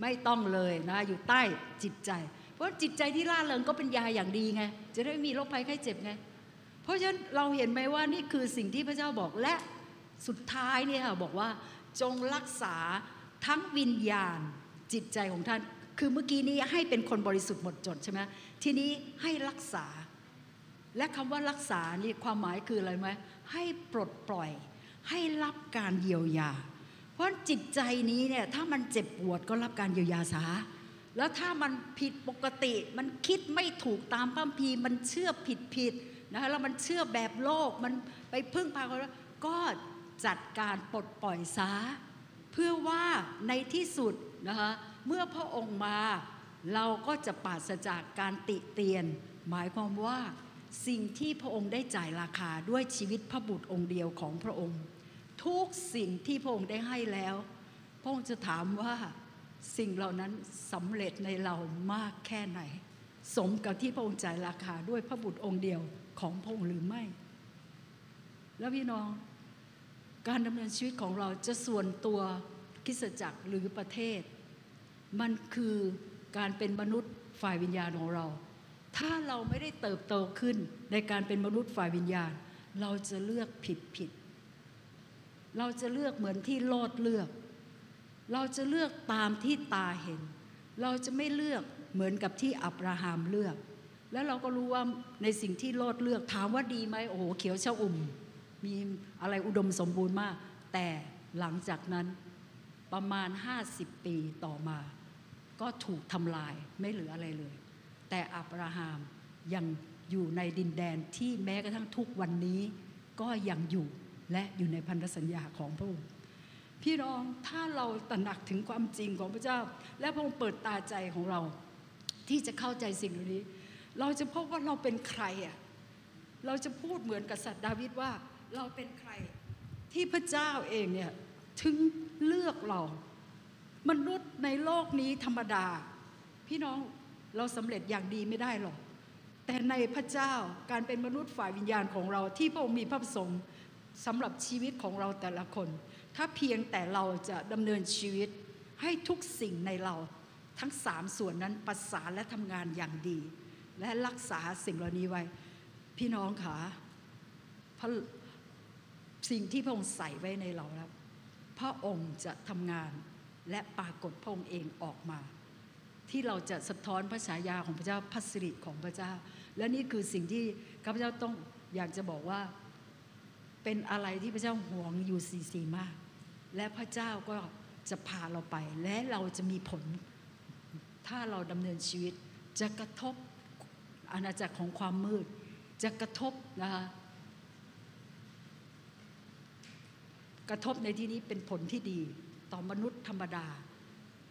ไม่ต้องเลยนะอยู่ใต้จิตใจ เพราะจิตใจที่ล่าเริงก็เป็นยาอย่างดีไงจะได้ไม่มีโรคภัยไข้เจ็บไงเพราะฉะนั้นเราเห็นไหมว่านี่คือสิ่งที่พระเจ้าบอกและสุดท้ายเนี่ยค่ะบอกว่าจงรักษาทั้งวิญญาณจิตใจของท่าน คือเมื่อกี้นี้ให้เป็นคนบริสุทธิ์หมดจดใช่ไหมทีนี้ให้รักษา และคำว่ารักษานี่ความหมายคืออะไรไหมให้ปลดปล่อย ให้รับการเยียวยา เพราะจิตใจนี้เนี่ยถ้ามันเจ็บปวดก็รับการเยียวยาซะแล้วถ้ามันผิดปกติ มันคิดไม่ถูกตามพัมภีมันเชื่อผิดผิดนะคะแล้วมันเชื่อแบบโลกมันไปพึ่งพาคนก็จัดการปลดปล่อยซะเพื่อว่าในที่สุดนะคะ เมื่อพระองค์มาเราก็จะปราศจากการติเตียน หมายความว่าสิ่งที่พระองค์ได้จ่ายราคาด้วยชีวิตพระบุตรองค์เดียวของพระองค์ ทุกสิ่งที่พระองค์ได้ให้แล้ว พระองค์จะถามว่าสิ่งเหล่านั้นสำเร็จในเรามากแค่ไหน สมกับที่พระองค์จ่ายราคาด้วยพระบุตรองค์เดียวของพระองค์หรือไม่ แล้วพี่น้องการดำเนินชีวิตของเราจะส่วนตัวคิสจักรหรือประเทศ มันคือการเป็นมนุษย์ฝ่ายวิญญาณของเรา ถ้าเราไม่ได้เติบโตขึ้นในการเป็นมนุษย์ฝ่ายวิญญาณ เราจะเลือกผิดผิด เราจะเลือกเหมือนที่โลดเลือก เราจะเลือกตามที่ตาเห็น เราจะไม่เลือกเหมือนกับที่อับราฮัมเลือก แล้วเราก็รู้ว่าในสิ่งที่โลดเลือกถามว่าดีไหมโอ้โหเขียวชอุ่ม มีอะไรอุดมสมบูรณ์มาก แต่หลังจากนั้นประมาณ 50 ปีต่อมา ก็ถูกทำลายไม่เหลืออะไรเลย แต่อับราฮัมยังอยู่ในดินแดนที่แม้กระทั่งทุกวันนี้ก็ยังอยู่และอยู่ในพันธสัญญาของพระองค์พี่น้องถ้าเราตระหนักถึงความจริงของพระเจ้า และพระองค์เปิดตาใจของเรา ที่จะเข้าใจสิ่งเหล่านี้ เราจะพบว่าเราเป็นใครอะเราจะพูดเหมือนกษัตริย์ดาวิดว่าเราเป็นใคร ที่พระเจ้าเองเนี่ยถึงเลือกเรา มนุษย์ในโลกนี้ธรรมดา พี่น้องเราสำเร็จอย่างดีไม่ได้หรอก แต่ในพระเจ้าการเป็นมนุษย์ฝ่ายวิญญาณของเราที่พระองค์มีพระประสงค์สำหรับชีวิตของเราแต่ละคน ถ้าเพียงแต่เราจะดำเนินชีวิตให้ทุกสิ่งในเราทั้งสามส่วนนั้นประสานและทำงานอย่างดี และรักษาสิ่งเหล่านี้ไว้ พี่น้องคะพระสิ่งที่พระองค์ใส่ไว้ในเราแล้ว พระองค์จะทำงาน และปรากฏพระองค์เองออกมา ที่เราจะสะท้อนพระฉายาของพระเจ้าพัสริของพระเจ้า และนี่คือสิ่งที่ข้าพเจ้าต้องอยากจะบอกว่าเป็นอะไรที่พระเจ้าห่วงอยู่สีสีมาก และพระเจ้าก็จะพาเราไป และเราจะมีผล ถ้าเราดำเนินชีวิตจะกระทบอาณาจักรของความมืด จะกระทบนะคะกระทบในที่นี้เป็นผลที่ดี ต่อมนุษย์ธรรมดา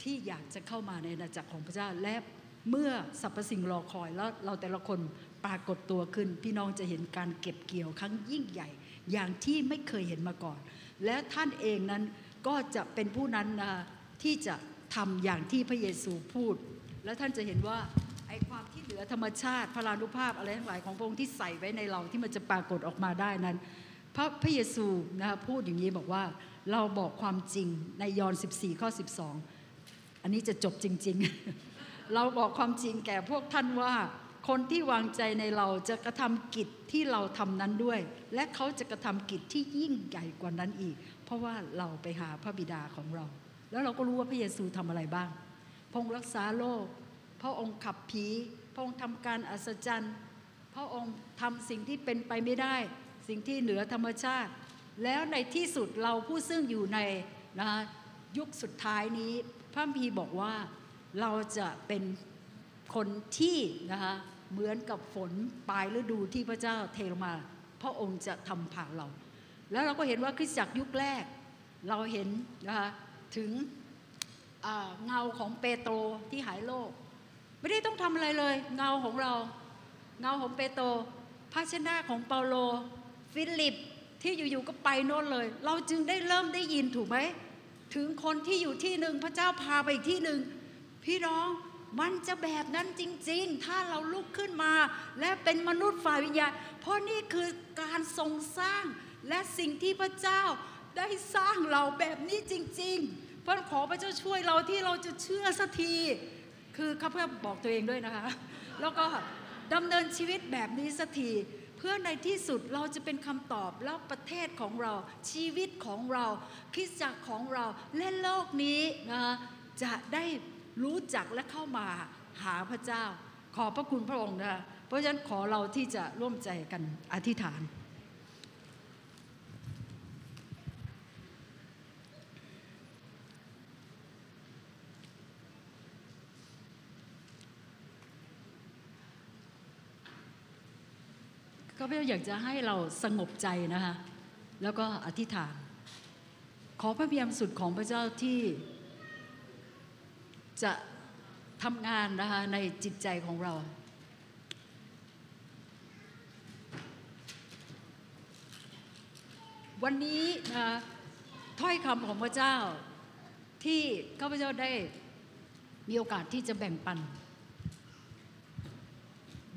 ที่อยากจะเข้ามาในอาณาจักรของพระเจ้า และเมื่อสรรพสิ่งรอคอยแล้วเราแต่ละคนปรากฏตัวขึ้น พี่น้องจะเห็นการเก็บเกี่ยวครั้งยิ่งใหญ่ อย่างที่ไม่เคยเห็นมาก่อน และท่านเองนั้นก็จะเป็นผู้นั้นนะที่จะทำอย่างที่พระเยซูพูด แล้วท่านจะเห็นว่าไอ้ความที่เหนือธรรมชาติพลานุภาพอะไรทั้งหลายของพระองค์ที่ใส่ไว้ในเราที่มันจะปรากฏออกมาได้นั้น พระพระเยซูนะพูดอย่างนี้บอกว่า เราบอกความจริงในยอห์น14 ข้อ 12 อันนี้จะจบจริง ๆ เราบอกความจริงแก่พวกท่านว่า คนที่วางใจในเราจะกระทำกิจที่เราทำนั้นด้วย และเขาจะกระทำกิจที่ยิ่งใหญ่กว่านั้นอีก เพราะว่าเราไปหาพระบิดาของเรา แล้วเราก็รู้ว่าพระเยซูทำอะไรบ้าง พงรักษาโรคพระองค์ขับผี พระองค์ทำการอัศจรรย์ พระองค์ทำสิ่งที่เป็นไปไม่ได้ สิ่งที่เหนือธรรมชาติ แล้วในที่สุดเราผู้ซึ่งอยู่ในนะยุคสุดท้ายนี้ พระพีบอกว่าเราจะเป็นคนที่นะคะเหมือนกับฝนปลายฤดูที่พระเจ้าเทลงมา พระองค์จะทำผ่านเรา แล้วเราก็เห็นว่าคริสตจักรยุคแรก เราเห็นนะคะถึงเงาของเปโตรที่หายโรคไม่ได้ต้องทำอะไรเลย เงาของเรา เงาของเปโตรภาชนะของเปาโล ฟิลิป ที่อยู่ๆก็ไปโน่นเลย เราจึงได้เริ่มได้ยินถูกไหมถึงคนที่อยู่ที่หนึ่งพระเจ้าพาไปอีกที่หนึ่งพี่น้องมันจะแบบนั้นจริง ๆ ถ้าเราลุกขึ้นมา และเป็นมนุษย์ฝ่ายวิญญาณ เพราะนี่คือการทรงสร้างและสิ่งที่พระเจ้าได้สร้างเราแบบนี้จริงๆเพราะขอพระเจ้าช่วยเราที่เราจะเชื่อสักที คือข้าพเจ้าบอกตัวเองด้วยนะคะ แล้วก็ดำเนินชีวิตแบบนี้สักที เพื่อในที่สุดเราจะเป็นคำตอบแล้วประเทศของเรา ชีวิตของเราคริสตจักรของเราและโลกนี้นะจะได้รู้จักและเข้ามาหาพระเจ้า ขอพระคุณพระองค์นะคะเพราะฉะนั้นขอเราที่จะร่วมใจกันอธิษฐาน ก็เพื่อยากจะให้เราสงบใจนะคะ แล้วก็อธิษฐาน ขอพระเพียรสุดของพระเจ้าที่จะทำงานนะคะในจิตใจของเรา วันนี้นะถ้อยคำของพระเจ้าที่ข้าพเจ้าได้มีโอกาสที่จะแบ่งปัน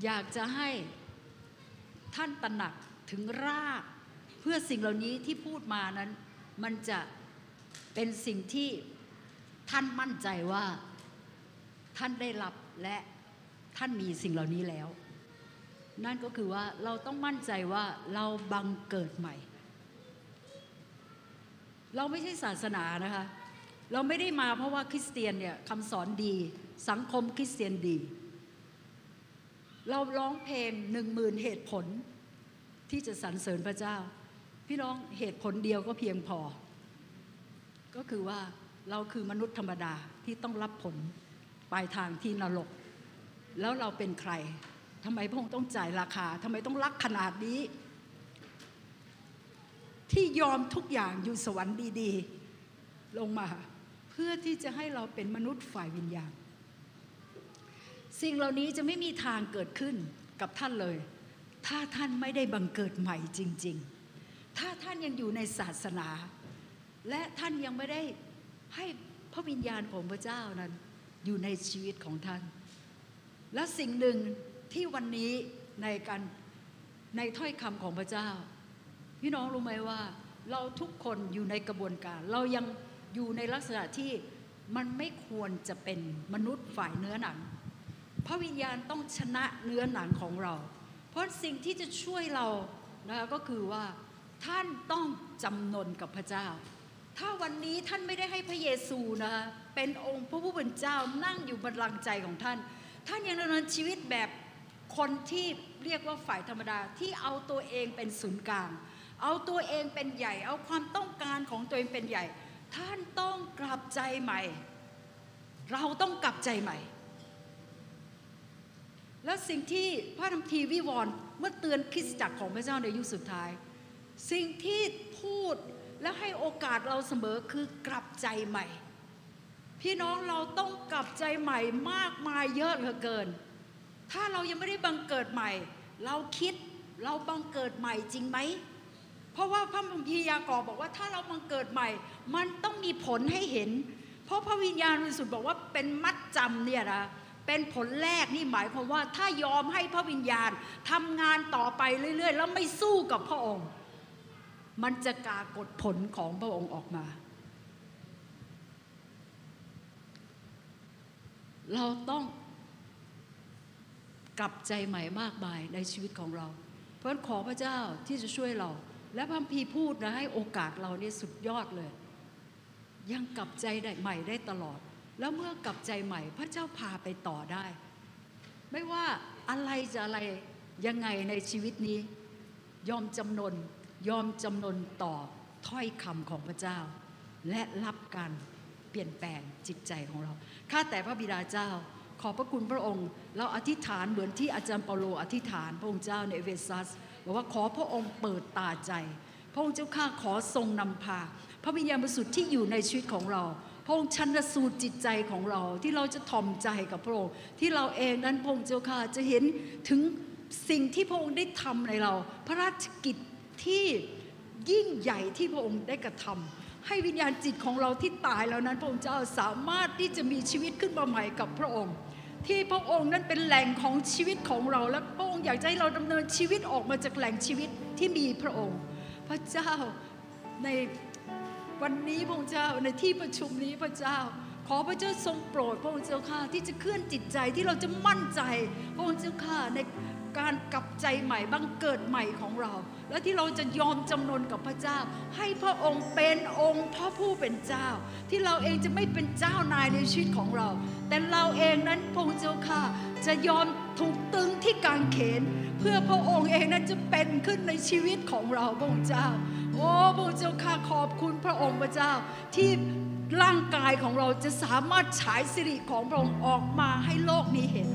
อยากจะให้ ท่านตระหนักถึงรากเพื่อสิ่งเหล่านี้ที่พูดมานั้น มันจะเป็นสิ่งที่ท่านมั่นใจว่าท่านได้รับและท่านมีสิ่งเหล่านี้แล้ว นั่นก็คือว่าเราต้องมั่นใจว่าเราบังเกิดใหม่ เราไม่ใช่ศาสนานะคะ เราไม่ได้มาเพราะว่าคริสเตียนเนี่ยคำสอนดี สังคมคริสเตียนดี เราร้องเพลงหนึ่งหมื่นเหตุผล ที่จะสรรเสริญพระเจ้า พี่น้องเหตุผลเดียวก็เพียงพอ ก็คือว่าเราคือมนุษย์ธรรมดาที่ต้องรับผลปลายทางที่นรก แล้วเราเป็นใครทำไมพระองค์ต้องจ่ายราคาทำไมต้องรักขนาดนี้ ที่ยอมทุกอย่างอยู่สวรรค์ดี ๆ ลงมา เพื่อที่จะให้เราเป็นมนุษย์ฝ่ายวิญญาณ สิ่งเหล่านี้จะไม่มีทางเกิดขึ้นกับท่านเลย ถ้าท่านไม่ได้บังเกิดใหม่จริง ๆ ถ้าท่านยังอยู่ในศาสนา และท่านยังไม่ได้ให้พระวิญญาณของพระเจ้านั้น อยู่ในชีวิตของท่าน และสิ่งหนึ่งที่วันนี้ในการในถ้อยคำของพระเจ้า พี่น้องรู้ไหมว่าเราทุกคนอยู่ในกระบวนการ เรายังอยู่ในลักษณะที่มันไม่ควรจะเป็นมนุษย์ฝ่ายเนื้อหนัง พระวิญญาณต้องชนะเนื้อหนังของเรา เพราะสิ่งที่จะช่วยเรานะคะก็คือว่าท่านต้องจำนนกับพระเจ้า ถ้าวันนี้ท่านไม่ได้ให้พระเยซูนะคะเป็นองค์พระผู้เป็นเจ้านั่งอยู่บนลังใจของท่าน ท่านยังดำเนินชีวิตแบบคนที่เรียกว่าฝ่ายธรรมดาที่เอาตัวเองเป็นศูนย์กลาง เอาตัวเองเป็นใหญ่ เอาความต้องการของตัวเองเป็นใหญ่ ท่านต้องกลับใจใหม่ เราต้องกลับใจใหม่ แล้วสิ่งที่พระธรรมทีวิวรณ์เมื่อเตือนคริสตจักรของพระเจ้าในยุคสุดท้าย สิ่งที่พูดและให้โอกาสเราเสมอคือกลับใจใหม่ พี่น้องเราต้องกลับใจใหม่มากมายเยอะเหลือเกิน ถ้าเรายังไม่ได้บังเกิดใหม่ เราคิดเราบังเกิดใหม่จริงไหมเพราะว่าพระคัมภียากอบบอกว่าถ้าเราบังเกิดใหม่ มันต้องมีผลให้เห็น เพราะพระวิญญาณบริสุทธิ์บอกว่าเป็นมัดจำเนี่ยนะ เป็นผลแรกนี่หมายความว่าถ้ายอมให้พระวิญญาณทำงานต่อไปเรื่อย ๆ แล้วไม่สู้กับพระองค์ มันจะกากดผลของพระองค์ออกมา เราต้องกลับใจใหม่มากมายในชีวิตของเรา เพราะฉะนั้นขอพระเจ้าที่จะช่วยเรา และพระพีพูดนะให้โอกาสเราเนี่ยสุดยอดเลย ยังกลับใจได้ใหม่ได้ตลอด แล้วเมื่อกลับใจใหม่พระเจ้าพาไปต่อได้ ไม่ว่าอะไรจะอะไรยังไงในชีวิตนี้ ยอมจำนนยอมจำนนต่อถ้อยคำของพระเจ้า และรับการเปลี่ยนแปลงจิตใจของเราข้าแต่พระบิดาเจ้า ขอบพระคุณพระองค์ เราอธิษฐานเหมือนที่อาจารย์เปาโลอธิษฐานพระองค์เจ้าในเอเฟซัสบอกว่าขอพระองค์เปิดตาใจ พระองค์เจ้าข้าขอทรงนำพา พระวิญญาณบริสุทธิ์ที่อยู่ในชีวิตของเรา พระองค์ชันสูตรจิตใจของเราที่เราจะถ่อมใจกับพระองค์ที่เราเองนั้นพระองค์เจ้าข้าจะเห็นถึงสิ่งที่พระองค์ได้ทำในเรา พระราชกิจที่ยิ่งใหญ่ที่พระองค์ได้กระทำให้วิญญาณจิตของเราที่ตายแล้วนั้น พระองค์เจ้าสามารถที่จะมีชีวิตขึ้นมาใหม่กับพระองค์ ที่พระองค์นั้นเป็นแหล่งของชีวิตของเรา และพระองค์อยากให้เราดำเนินชีวิตออกมาจากแหล่งชีวิตที่มีพระองค์ พระเจ้าใน วันนี้พระองค์เจ้าในที่ประชุมนี้พระเจ้า ขอพระเจ้าทรงโปรดพระองค์เจ้าข้าที่จะเคลื่อนจิตใจที่เราจะมั่นใจพระองค์เจ้าข้าในการกลับใจใหม่บังเกิดใหม่ของเรา และที่เราจะยอมจำนนกับพระเจ้า ให้พระองค์เป็นองค์พระผู้เป็นเจ้า ที่เราเองจะไม่เป็นเจ้านายในชีวิตของเรา แต่เราเองนั้นพงเจ้าข้าจะยอมถูกตึงที่กางเขน เพื่อพระองค์เองนั้นจะเป็นขึ้นในชีวิตของเราพระองเจ้า โอ้พระองเจ้าข้าขอบคุณพระองค์พระเจ้าที่ร่างกายของเราจะสามารถฉายสิริของพระองค์ออกมาให้โลกนี้เห็น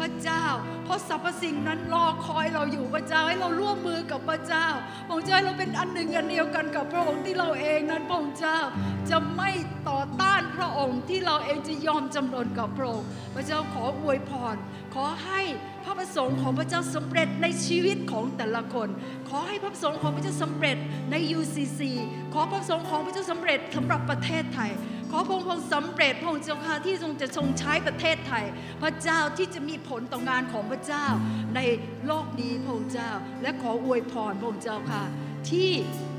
พระเจ้า เพราะสรรพสิ่งนั้นรอคอยเราอยู่พระเจ้าให้เราร่วมมือกับพระเจ้าพระองค์เจ้าให้เราเป็นอันหนึ่งอันเดียวกันกับพระองค์ที่เราเองนั้นพระองค์เจ้าจะไม่ต่อต้านพระองค์ที่เราเองจะยอมจำนนกับพระองค์พระเจ้าขออวยพร ขอให้พระประสงค์ของพระเจ้าสำเร็จในชีวิตของแต่ละคน ขอให้พระประสงค์ของพระเจ้าสำเร็จใน UCC ขอพระประสงค์ของพระเจ้าสำเร็จสำหรับประเทศไทย ขอพระองค์สำเร็จพระองค์เจ้าค่ะที่ทรงจะทรงใช้ประเทศไทย พระเจ้าที่จะมีผลต่องานของพระเจ้า ในโลกนี้พระองค์เจ้า และขออวยพรพระองค์เจ้าค่ะ ที่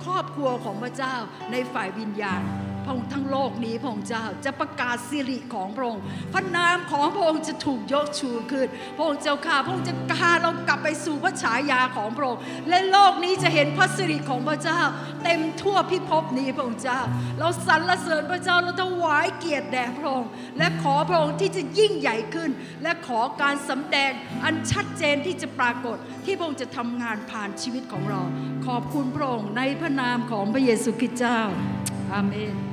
ครอบครัวของพระเจ้าในฝ่ายวิญญาณ พระองค์ทั้งโลกนี้พระองค์เจ้าจะประกาศสิริของพระองค์พระนามของพระองค์จะถูกยกชูขึ้นพระองค์เจ้าข้าพระองค์จะพาเรากลับไปสู่พระฉายาของพระองค์และโลกนี้จะเห็นพระสิริของพระเจ้า เต็มทั่วพิภพนี้พระองค์เจ้า เราสรรเสริญพระเจ้าเราถวายเกียรติแด่พระองค์และขอพระองค์ที่จะยิ่งใหญ่ขึ้น และขอการสำแดงอันชัดเจนที่จะปรากฏที่พระองค์จะทำงานผ่านชีวิตของเรา ขอบคุณพระองค์ในพระนามของพระเยซูคริสต์เจ้าอาเมน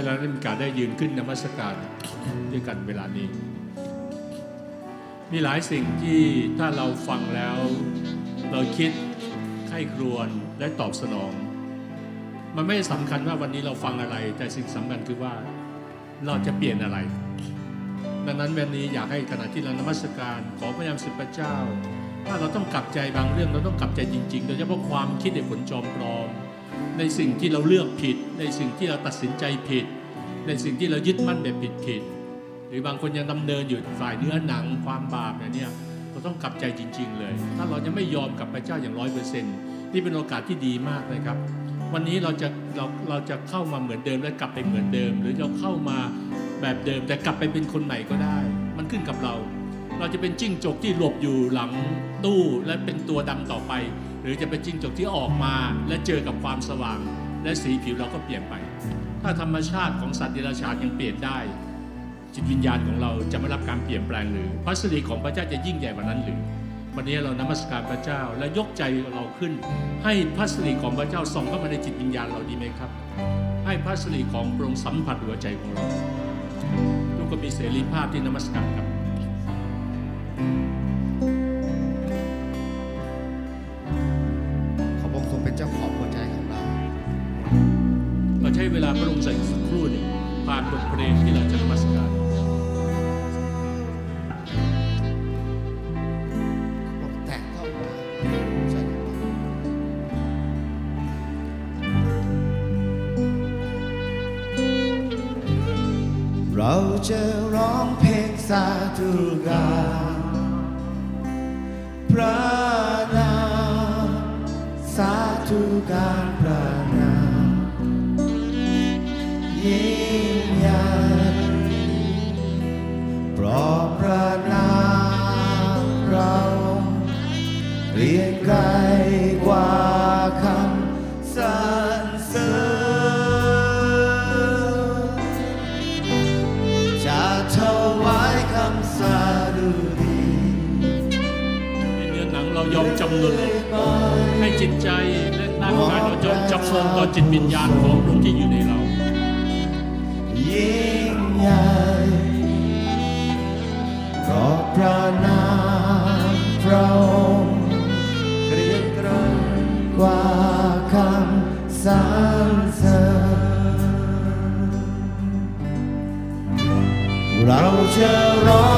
ให้เราได้มีการได้ยืนขึ้นนมัสการด้วยกันเวลานี้ มีหลายสิ่งที่ถ้าเราฟังแล้ว เราคิดไข้ครวญและตอบสนอง มันไม่สำคัญว่าวันนี้เราฟังอะไร แต่สิ่งสำคัญคือว่าเราจะเปลี่ยนอะไร ดังนั้นวันนี้อยากให้ขณะที่เรานมัสการขอพระยามสิบพระเจ้า ถ้าเราต้องกลับใจบางเรื่องเราต้องกลับใจจริง ๆ โดยเฉพาะความคิดในผลจอมปลอม ในสิ่งที่เราเลือกผิด ในสิ่งที่เราตัดสินใจผิด ในสิ่งที่เรายึดมั่นแบบผิดผิด หรือบางคนยังดำเนินอยู่ฝ่ายเนื้อหนังความบาปเนี่ยเราต้องกลับใจจริง ๆ เลย ถ้าเราจะไม่ยอมกับพระเจ้าอย่างร้อยเปอร์เซ็นต์นี่เป็นโอกาสที่ดีมากเลยครับ วันนี้เราจะเราเราจะเข้ามาเหมือนเดิมและกลับไปเหมือนเดิม หรือเราเข้ามาแบบเดิมแต่กลับไปเป็นคนใหม่ก็ได้ มันขึ้นกับเรา เราจะเป็นจิ้งจกที่หลบอยู่หลังตู้และเป็นตัวดำต่อไป หรือจะเป็นจิ้งจกที่ออกมาและเจอกับความสว่าง และสีผิวเราก็เปลี่ยนไป ถ้าธรรมชาติของสัตว์เดรัจฉานยังเปลี่ยนได้ จิตวิญญาณของเราจะไม่รับการเปลี่ยนแปลงหรือพระสิริของพระเจ้าจะยิ่งใหญ่กว่านั้นหรือวันนี้เรานมัสการพระเจ้าและยกใจเราขึ้น ให้พระสิริของพระเจ้าส่องเข้ามาในจิตวิญญาณเราดีไหมครับ ให้พระสิริของพระองค์สัมผัสหัวใจของเราทุกคนมีเสรีภาพที่นมัสการครับาพระองค์สักครู่หนึ่งผ่านบทเพลงที่เราจะมัสการเราจะร้องเพลงสาธุการพระนามสาธุการ จงจับทรงต่อจิตวิญญาณของพระองที่อยู่ในเรายิ่งใหญ่เพราะพระนามพระองค์เกรียงกรกว่าคำสรรเสริญเราจะรอ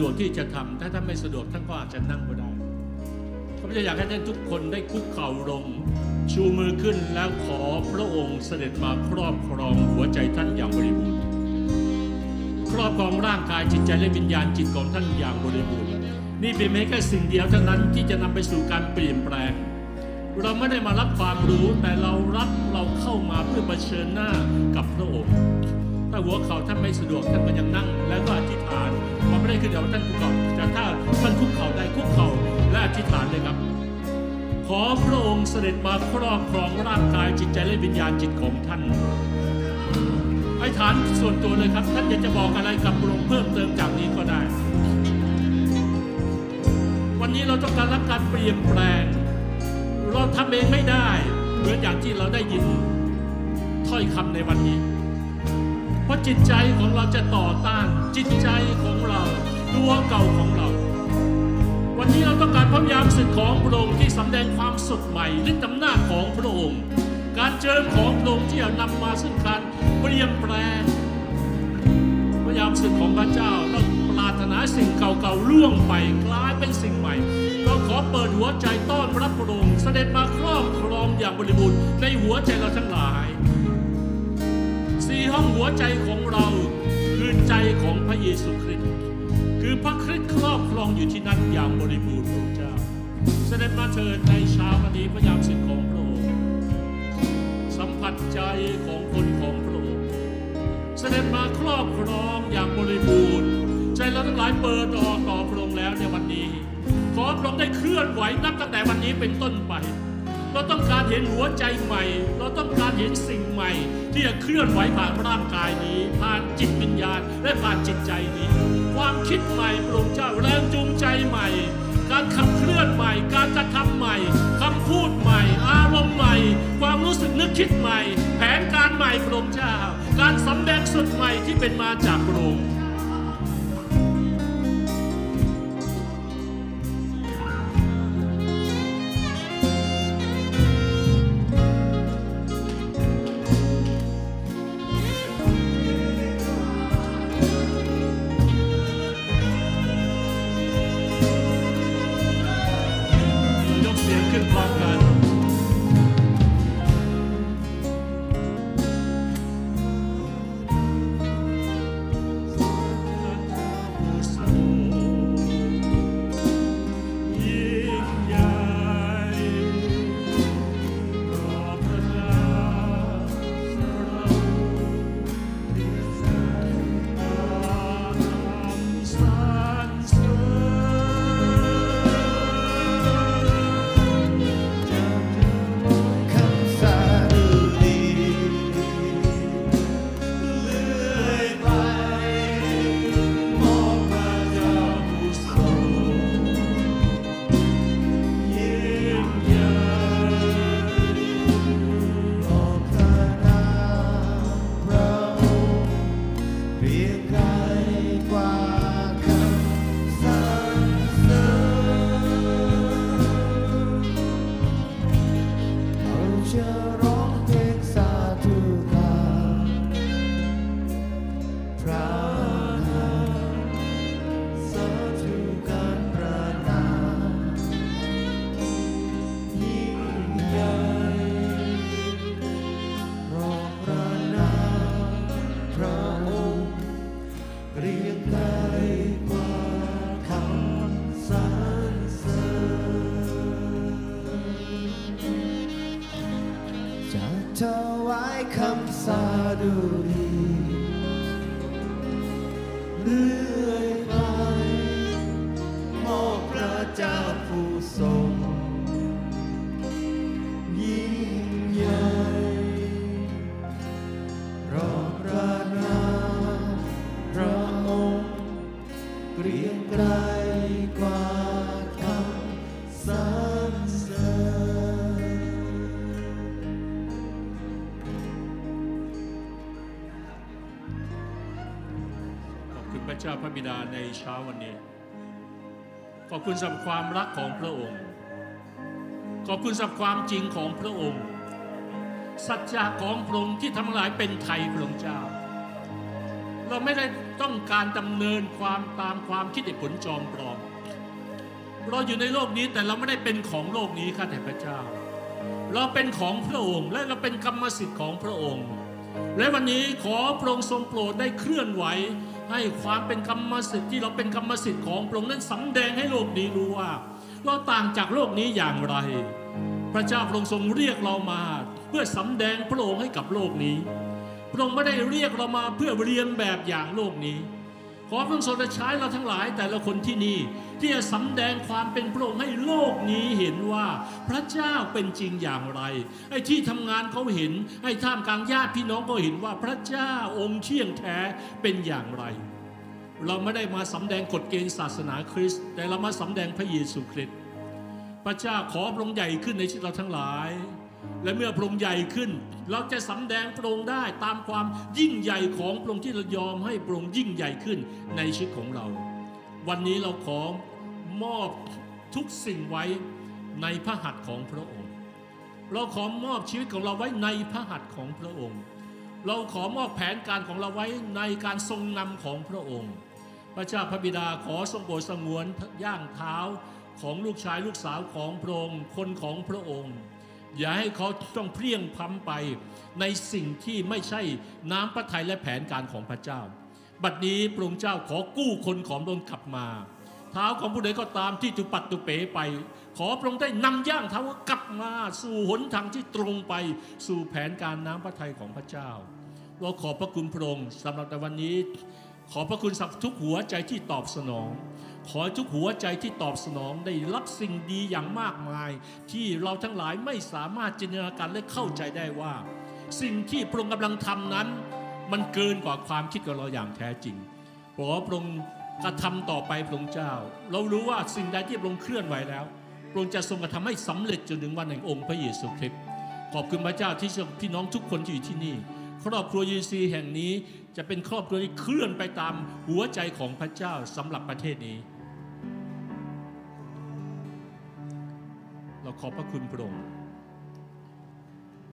ดวกที่จะทำถ้าท่านไม่สะดวกท่านก็อาจจะนั่งก็ได้ข้าพเจ้าอยากให้ท่านทุกคนได้คุกเข่าลง ชูมือขึ้นแล้วขอพระองค์เสด็จมาครอบครองหัวใจท่านอย่างบริบูรณ์ครอบครองร่างกายจิตใจและวิญญาณจิตของท่านอย่างบริบูรณ์นี่เป็นแค่สิ่งเดียวเท่านั้นที่จะนำไปสู่การเปลี่ยนแปลง เราไม่ได้มารับความรู้แต่เรารับเราเข้ามาเพื่อเผชิญหน้ากับพระองค์ถ้าหัวเข่าท่านไม่สะดวกท่านก็ยังนั่ง แล้วก็อธิษฐาน ไม่ได้คือเดี๋ยวท่านคุกเข่าแต่ถ้าท่านคุกเข่าได้คุกเข่าและอธิษฐานเลยครับ ขอพระองค์เสด็จมาครอบครองร่างกายจิตใจและวิญญาณจิตของท่านอธิษฐานส่วนตัวเลยครับ ท่านอยากจะบอกอะไรกับพระองค์เพิ่มเติมจากนี้ก็ได้ วันนี้เราต้องการรับการเปลี่ยนแปลง เราทำเองไม่ได้เหมือนอย่างที่เราได้ยินถ้อยคำในวันนี้ เพราะจิตใจของเราจะต่อต้านจิตใจของ ราตัวเก่าของเรา วันนี้เราต้องการพระยามสึกของพระองค์ที่สำแดงความสดใหม่ฤทธิ์อำนาจของพระองค์ การเจิมของพระองค์ที่จะนำมาซึ่งการเปลี่ยนแปลงพระยามสึกของพระเจ้าเราปรารถนาสิ่งเก่าๆล่วงไปกลายเป็นสิ่งใหม่เราขอเปิดหัวใจต้อนรับพระองค์เสด็จมาครอบครองอย่างบริบูรณ์ในหัวใจเราทั้งหลายสี่ห้องหัวใจของเราคือใจของพระเยซูคริสต์ คือพระคริสต์ครอบครองอยู่ที่นั่นอย่างบริบูรณ์พระเจ้า เสด็จมาเถิดในเช้าวันนี้พระยามสิทธิ์ของพระองค์สัมผัสใจของคนของพระองค์เสด็จมาครอบครองอย่างบริบูรณ์ ใจเราทั้งหลายเปิดออกต่อพระองค์แล้วในวันนี้ ขอพระองค์ได้เคลื่อนไหวนับตั้งแต่วันนี้เป็นต้นไปเราต้องการเห็นหัวใจใหม่ เราต้องการเห็นสิ่งใหม่ ที่จะเคลื่อนไหวผ่านร่างกายนี้ ผ่านจิตวิญญาณและผ่านจิตใจนี้ ความคิดใหม่พระองค์เจ้าแรงจูงใจใหม่ การขับเคลื่อนใหม่ การกระทำใหม่คำพูดใหม่ อารมณ์ใหม่ ความรู้สึกนึกคิดใหม่ แผนการใหม่พระองค์เจ้า การสำแดงสุดใหม่ที่เป็นมาจากพระองค์ ไกรกว่าคำสรรเสริญขอบคุณพระเจ้าพระบิดาในเช้าวันนี้ ขอบคุณสำหรับความรักของพระองค์ ขอบคุณสำหรับความจริงของพระองค์ สัจจะของพระองค์ที่ทำหลายเป็นไทยพระองค์เจ้า เราไม่ได้ต้องการดำเนินความตามความคิดเหตุผลจอมปลอม เราอยู่ในโลกนี้แต่เราไม่ได้เป็นของโลกนี้ข้าแต่พระเจ้า เราเป็นของพระองค์ และเราเป็นกรรมสิทธิ์ของพระองค์ และวันนี้ขอพระองค์ทรงโปรดได้เคลื่อนไหว ให้ความเป็นกรรมสิทธิ์ที่เราเป็นกรรมสิทธิ์ของพระองค์นั้นสำแดงให้โลกนี้รู้ว่า เราต่างจากโลกนี้อย่างไร พระเจ้าพระองค์ทรงเรียกเรามา เพื่อสำแดงพระองค์ให้กับโลกนี้ ระองค์ไม่ได้เรียกเรามาเพื่อเรียนแบบอย่างโลกนี้ ขอพระองค์ทรงใช้เราทั้งหลายแต่ละคนที่นี่ที่จะสำแดงความเป็นพระองค์ให้โลกนี้เห็นว่าพระเจ้าเป็นจริงอย่างไรไอ้ที่ทำงานเขาเห็นไอ้ท่ามกลางญาติพี่น้องก็เห็นว่าพระเจ้าองค์เที่ยงแท้เป็นอย่างไร เราไม่ได้มาสำแดงกฎเกณฑ์ศาสนาคริสต์แต่เรามาสำแดงพระเยซูคริสต์พระเจ้าขอพระองค์ใหญ่ขึ้นในชีวิตเราทั้งหลาย และเมื่อพระองค์ใหญ่ขึ้น เราจะสำแดงพระองค์ได้ตามความยิ่งใหญ่ของพระองค์ที่เรายอมให้พระองค์ยิ่งใหญ่ขึ้นในชีวิตของเรา วันนี้เราขอมอบทุกสิ่งไว้ในพระหัตถ์ของพระองค์ เราขอมอบชีวิตของเราไว้ในพระหัตถ์ของพระองค์ เราขอมอบแผนการของเราไว้ในการทรงนำของพระองค์ พระเจ้าพระบิดาขอทรงโปรดสงวนย่างเท้าของลูกชายลูกสาวของพระองค์คนของพระองค์ อย่าให้เขาต้องเพลียงพ้ำไปในสิ่งที่ไม่ใช่น้ำพระทัยและแผนการของพระเจ้า บัดนี้พระองค์เจ้าขอกู้คนของพระองค์กลับมา เท้าของผู้ใดก็ตามที่ตุปัดตุเป๋ไป ขอพระองค์ได้นำย่างเท้ากลับมา สู่หนทางที่ตรงไปสู่แผนการน้ำพระทัยของพระเจ้า เราขอบพระคุณพระองค์สำหรับในวันนี้ ขอพระคุณสำหรับทุกหัวใจที่ตอบสนอง ขอทุกหัวใจที่ตอบสนองได้รับสิ่งดีอย่างมากมาย ที่เราทั้งหลายไม่สามารถจินตนาการและเข้าใจได้ว่า สิ่งที่พระองค์กำลังทำนั้น มันเกินกว่าความคิดของเราอย่างแท้จริงขอพระองค์กระทำต่อไปพระองค์เจ้า เรารู้ว่าสิ่งใดที่พระองค์เคลื่อนไหวแล้วพระองค์จะทรงกระทำให้สำเร็จจนถึงวันแห่งองค์พระเยซูคริสต์ขอบคุณพระเจ้าที่ที่น้องทุกคนที่อยู่ที่นี่ ครอบครัวยูซีแห่งนี้จะเป็นครอบครัวที่เคลื่อนไปตามหัวใจของพระเจ้าสำหรับประเทศนี้ เราขอบพระคุณพระองค์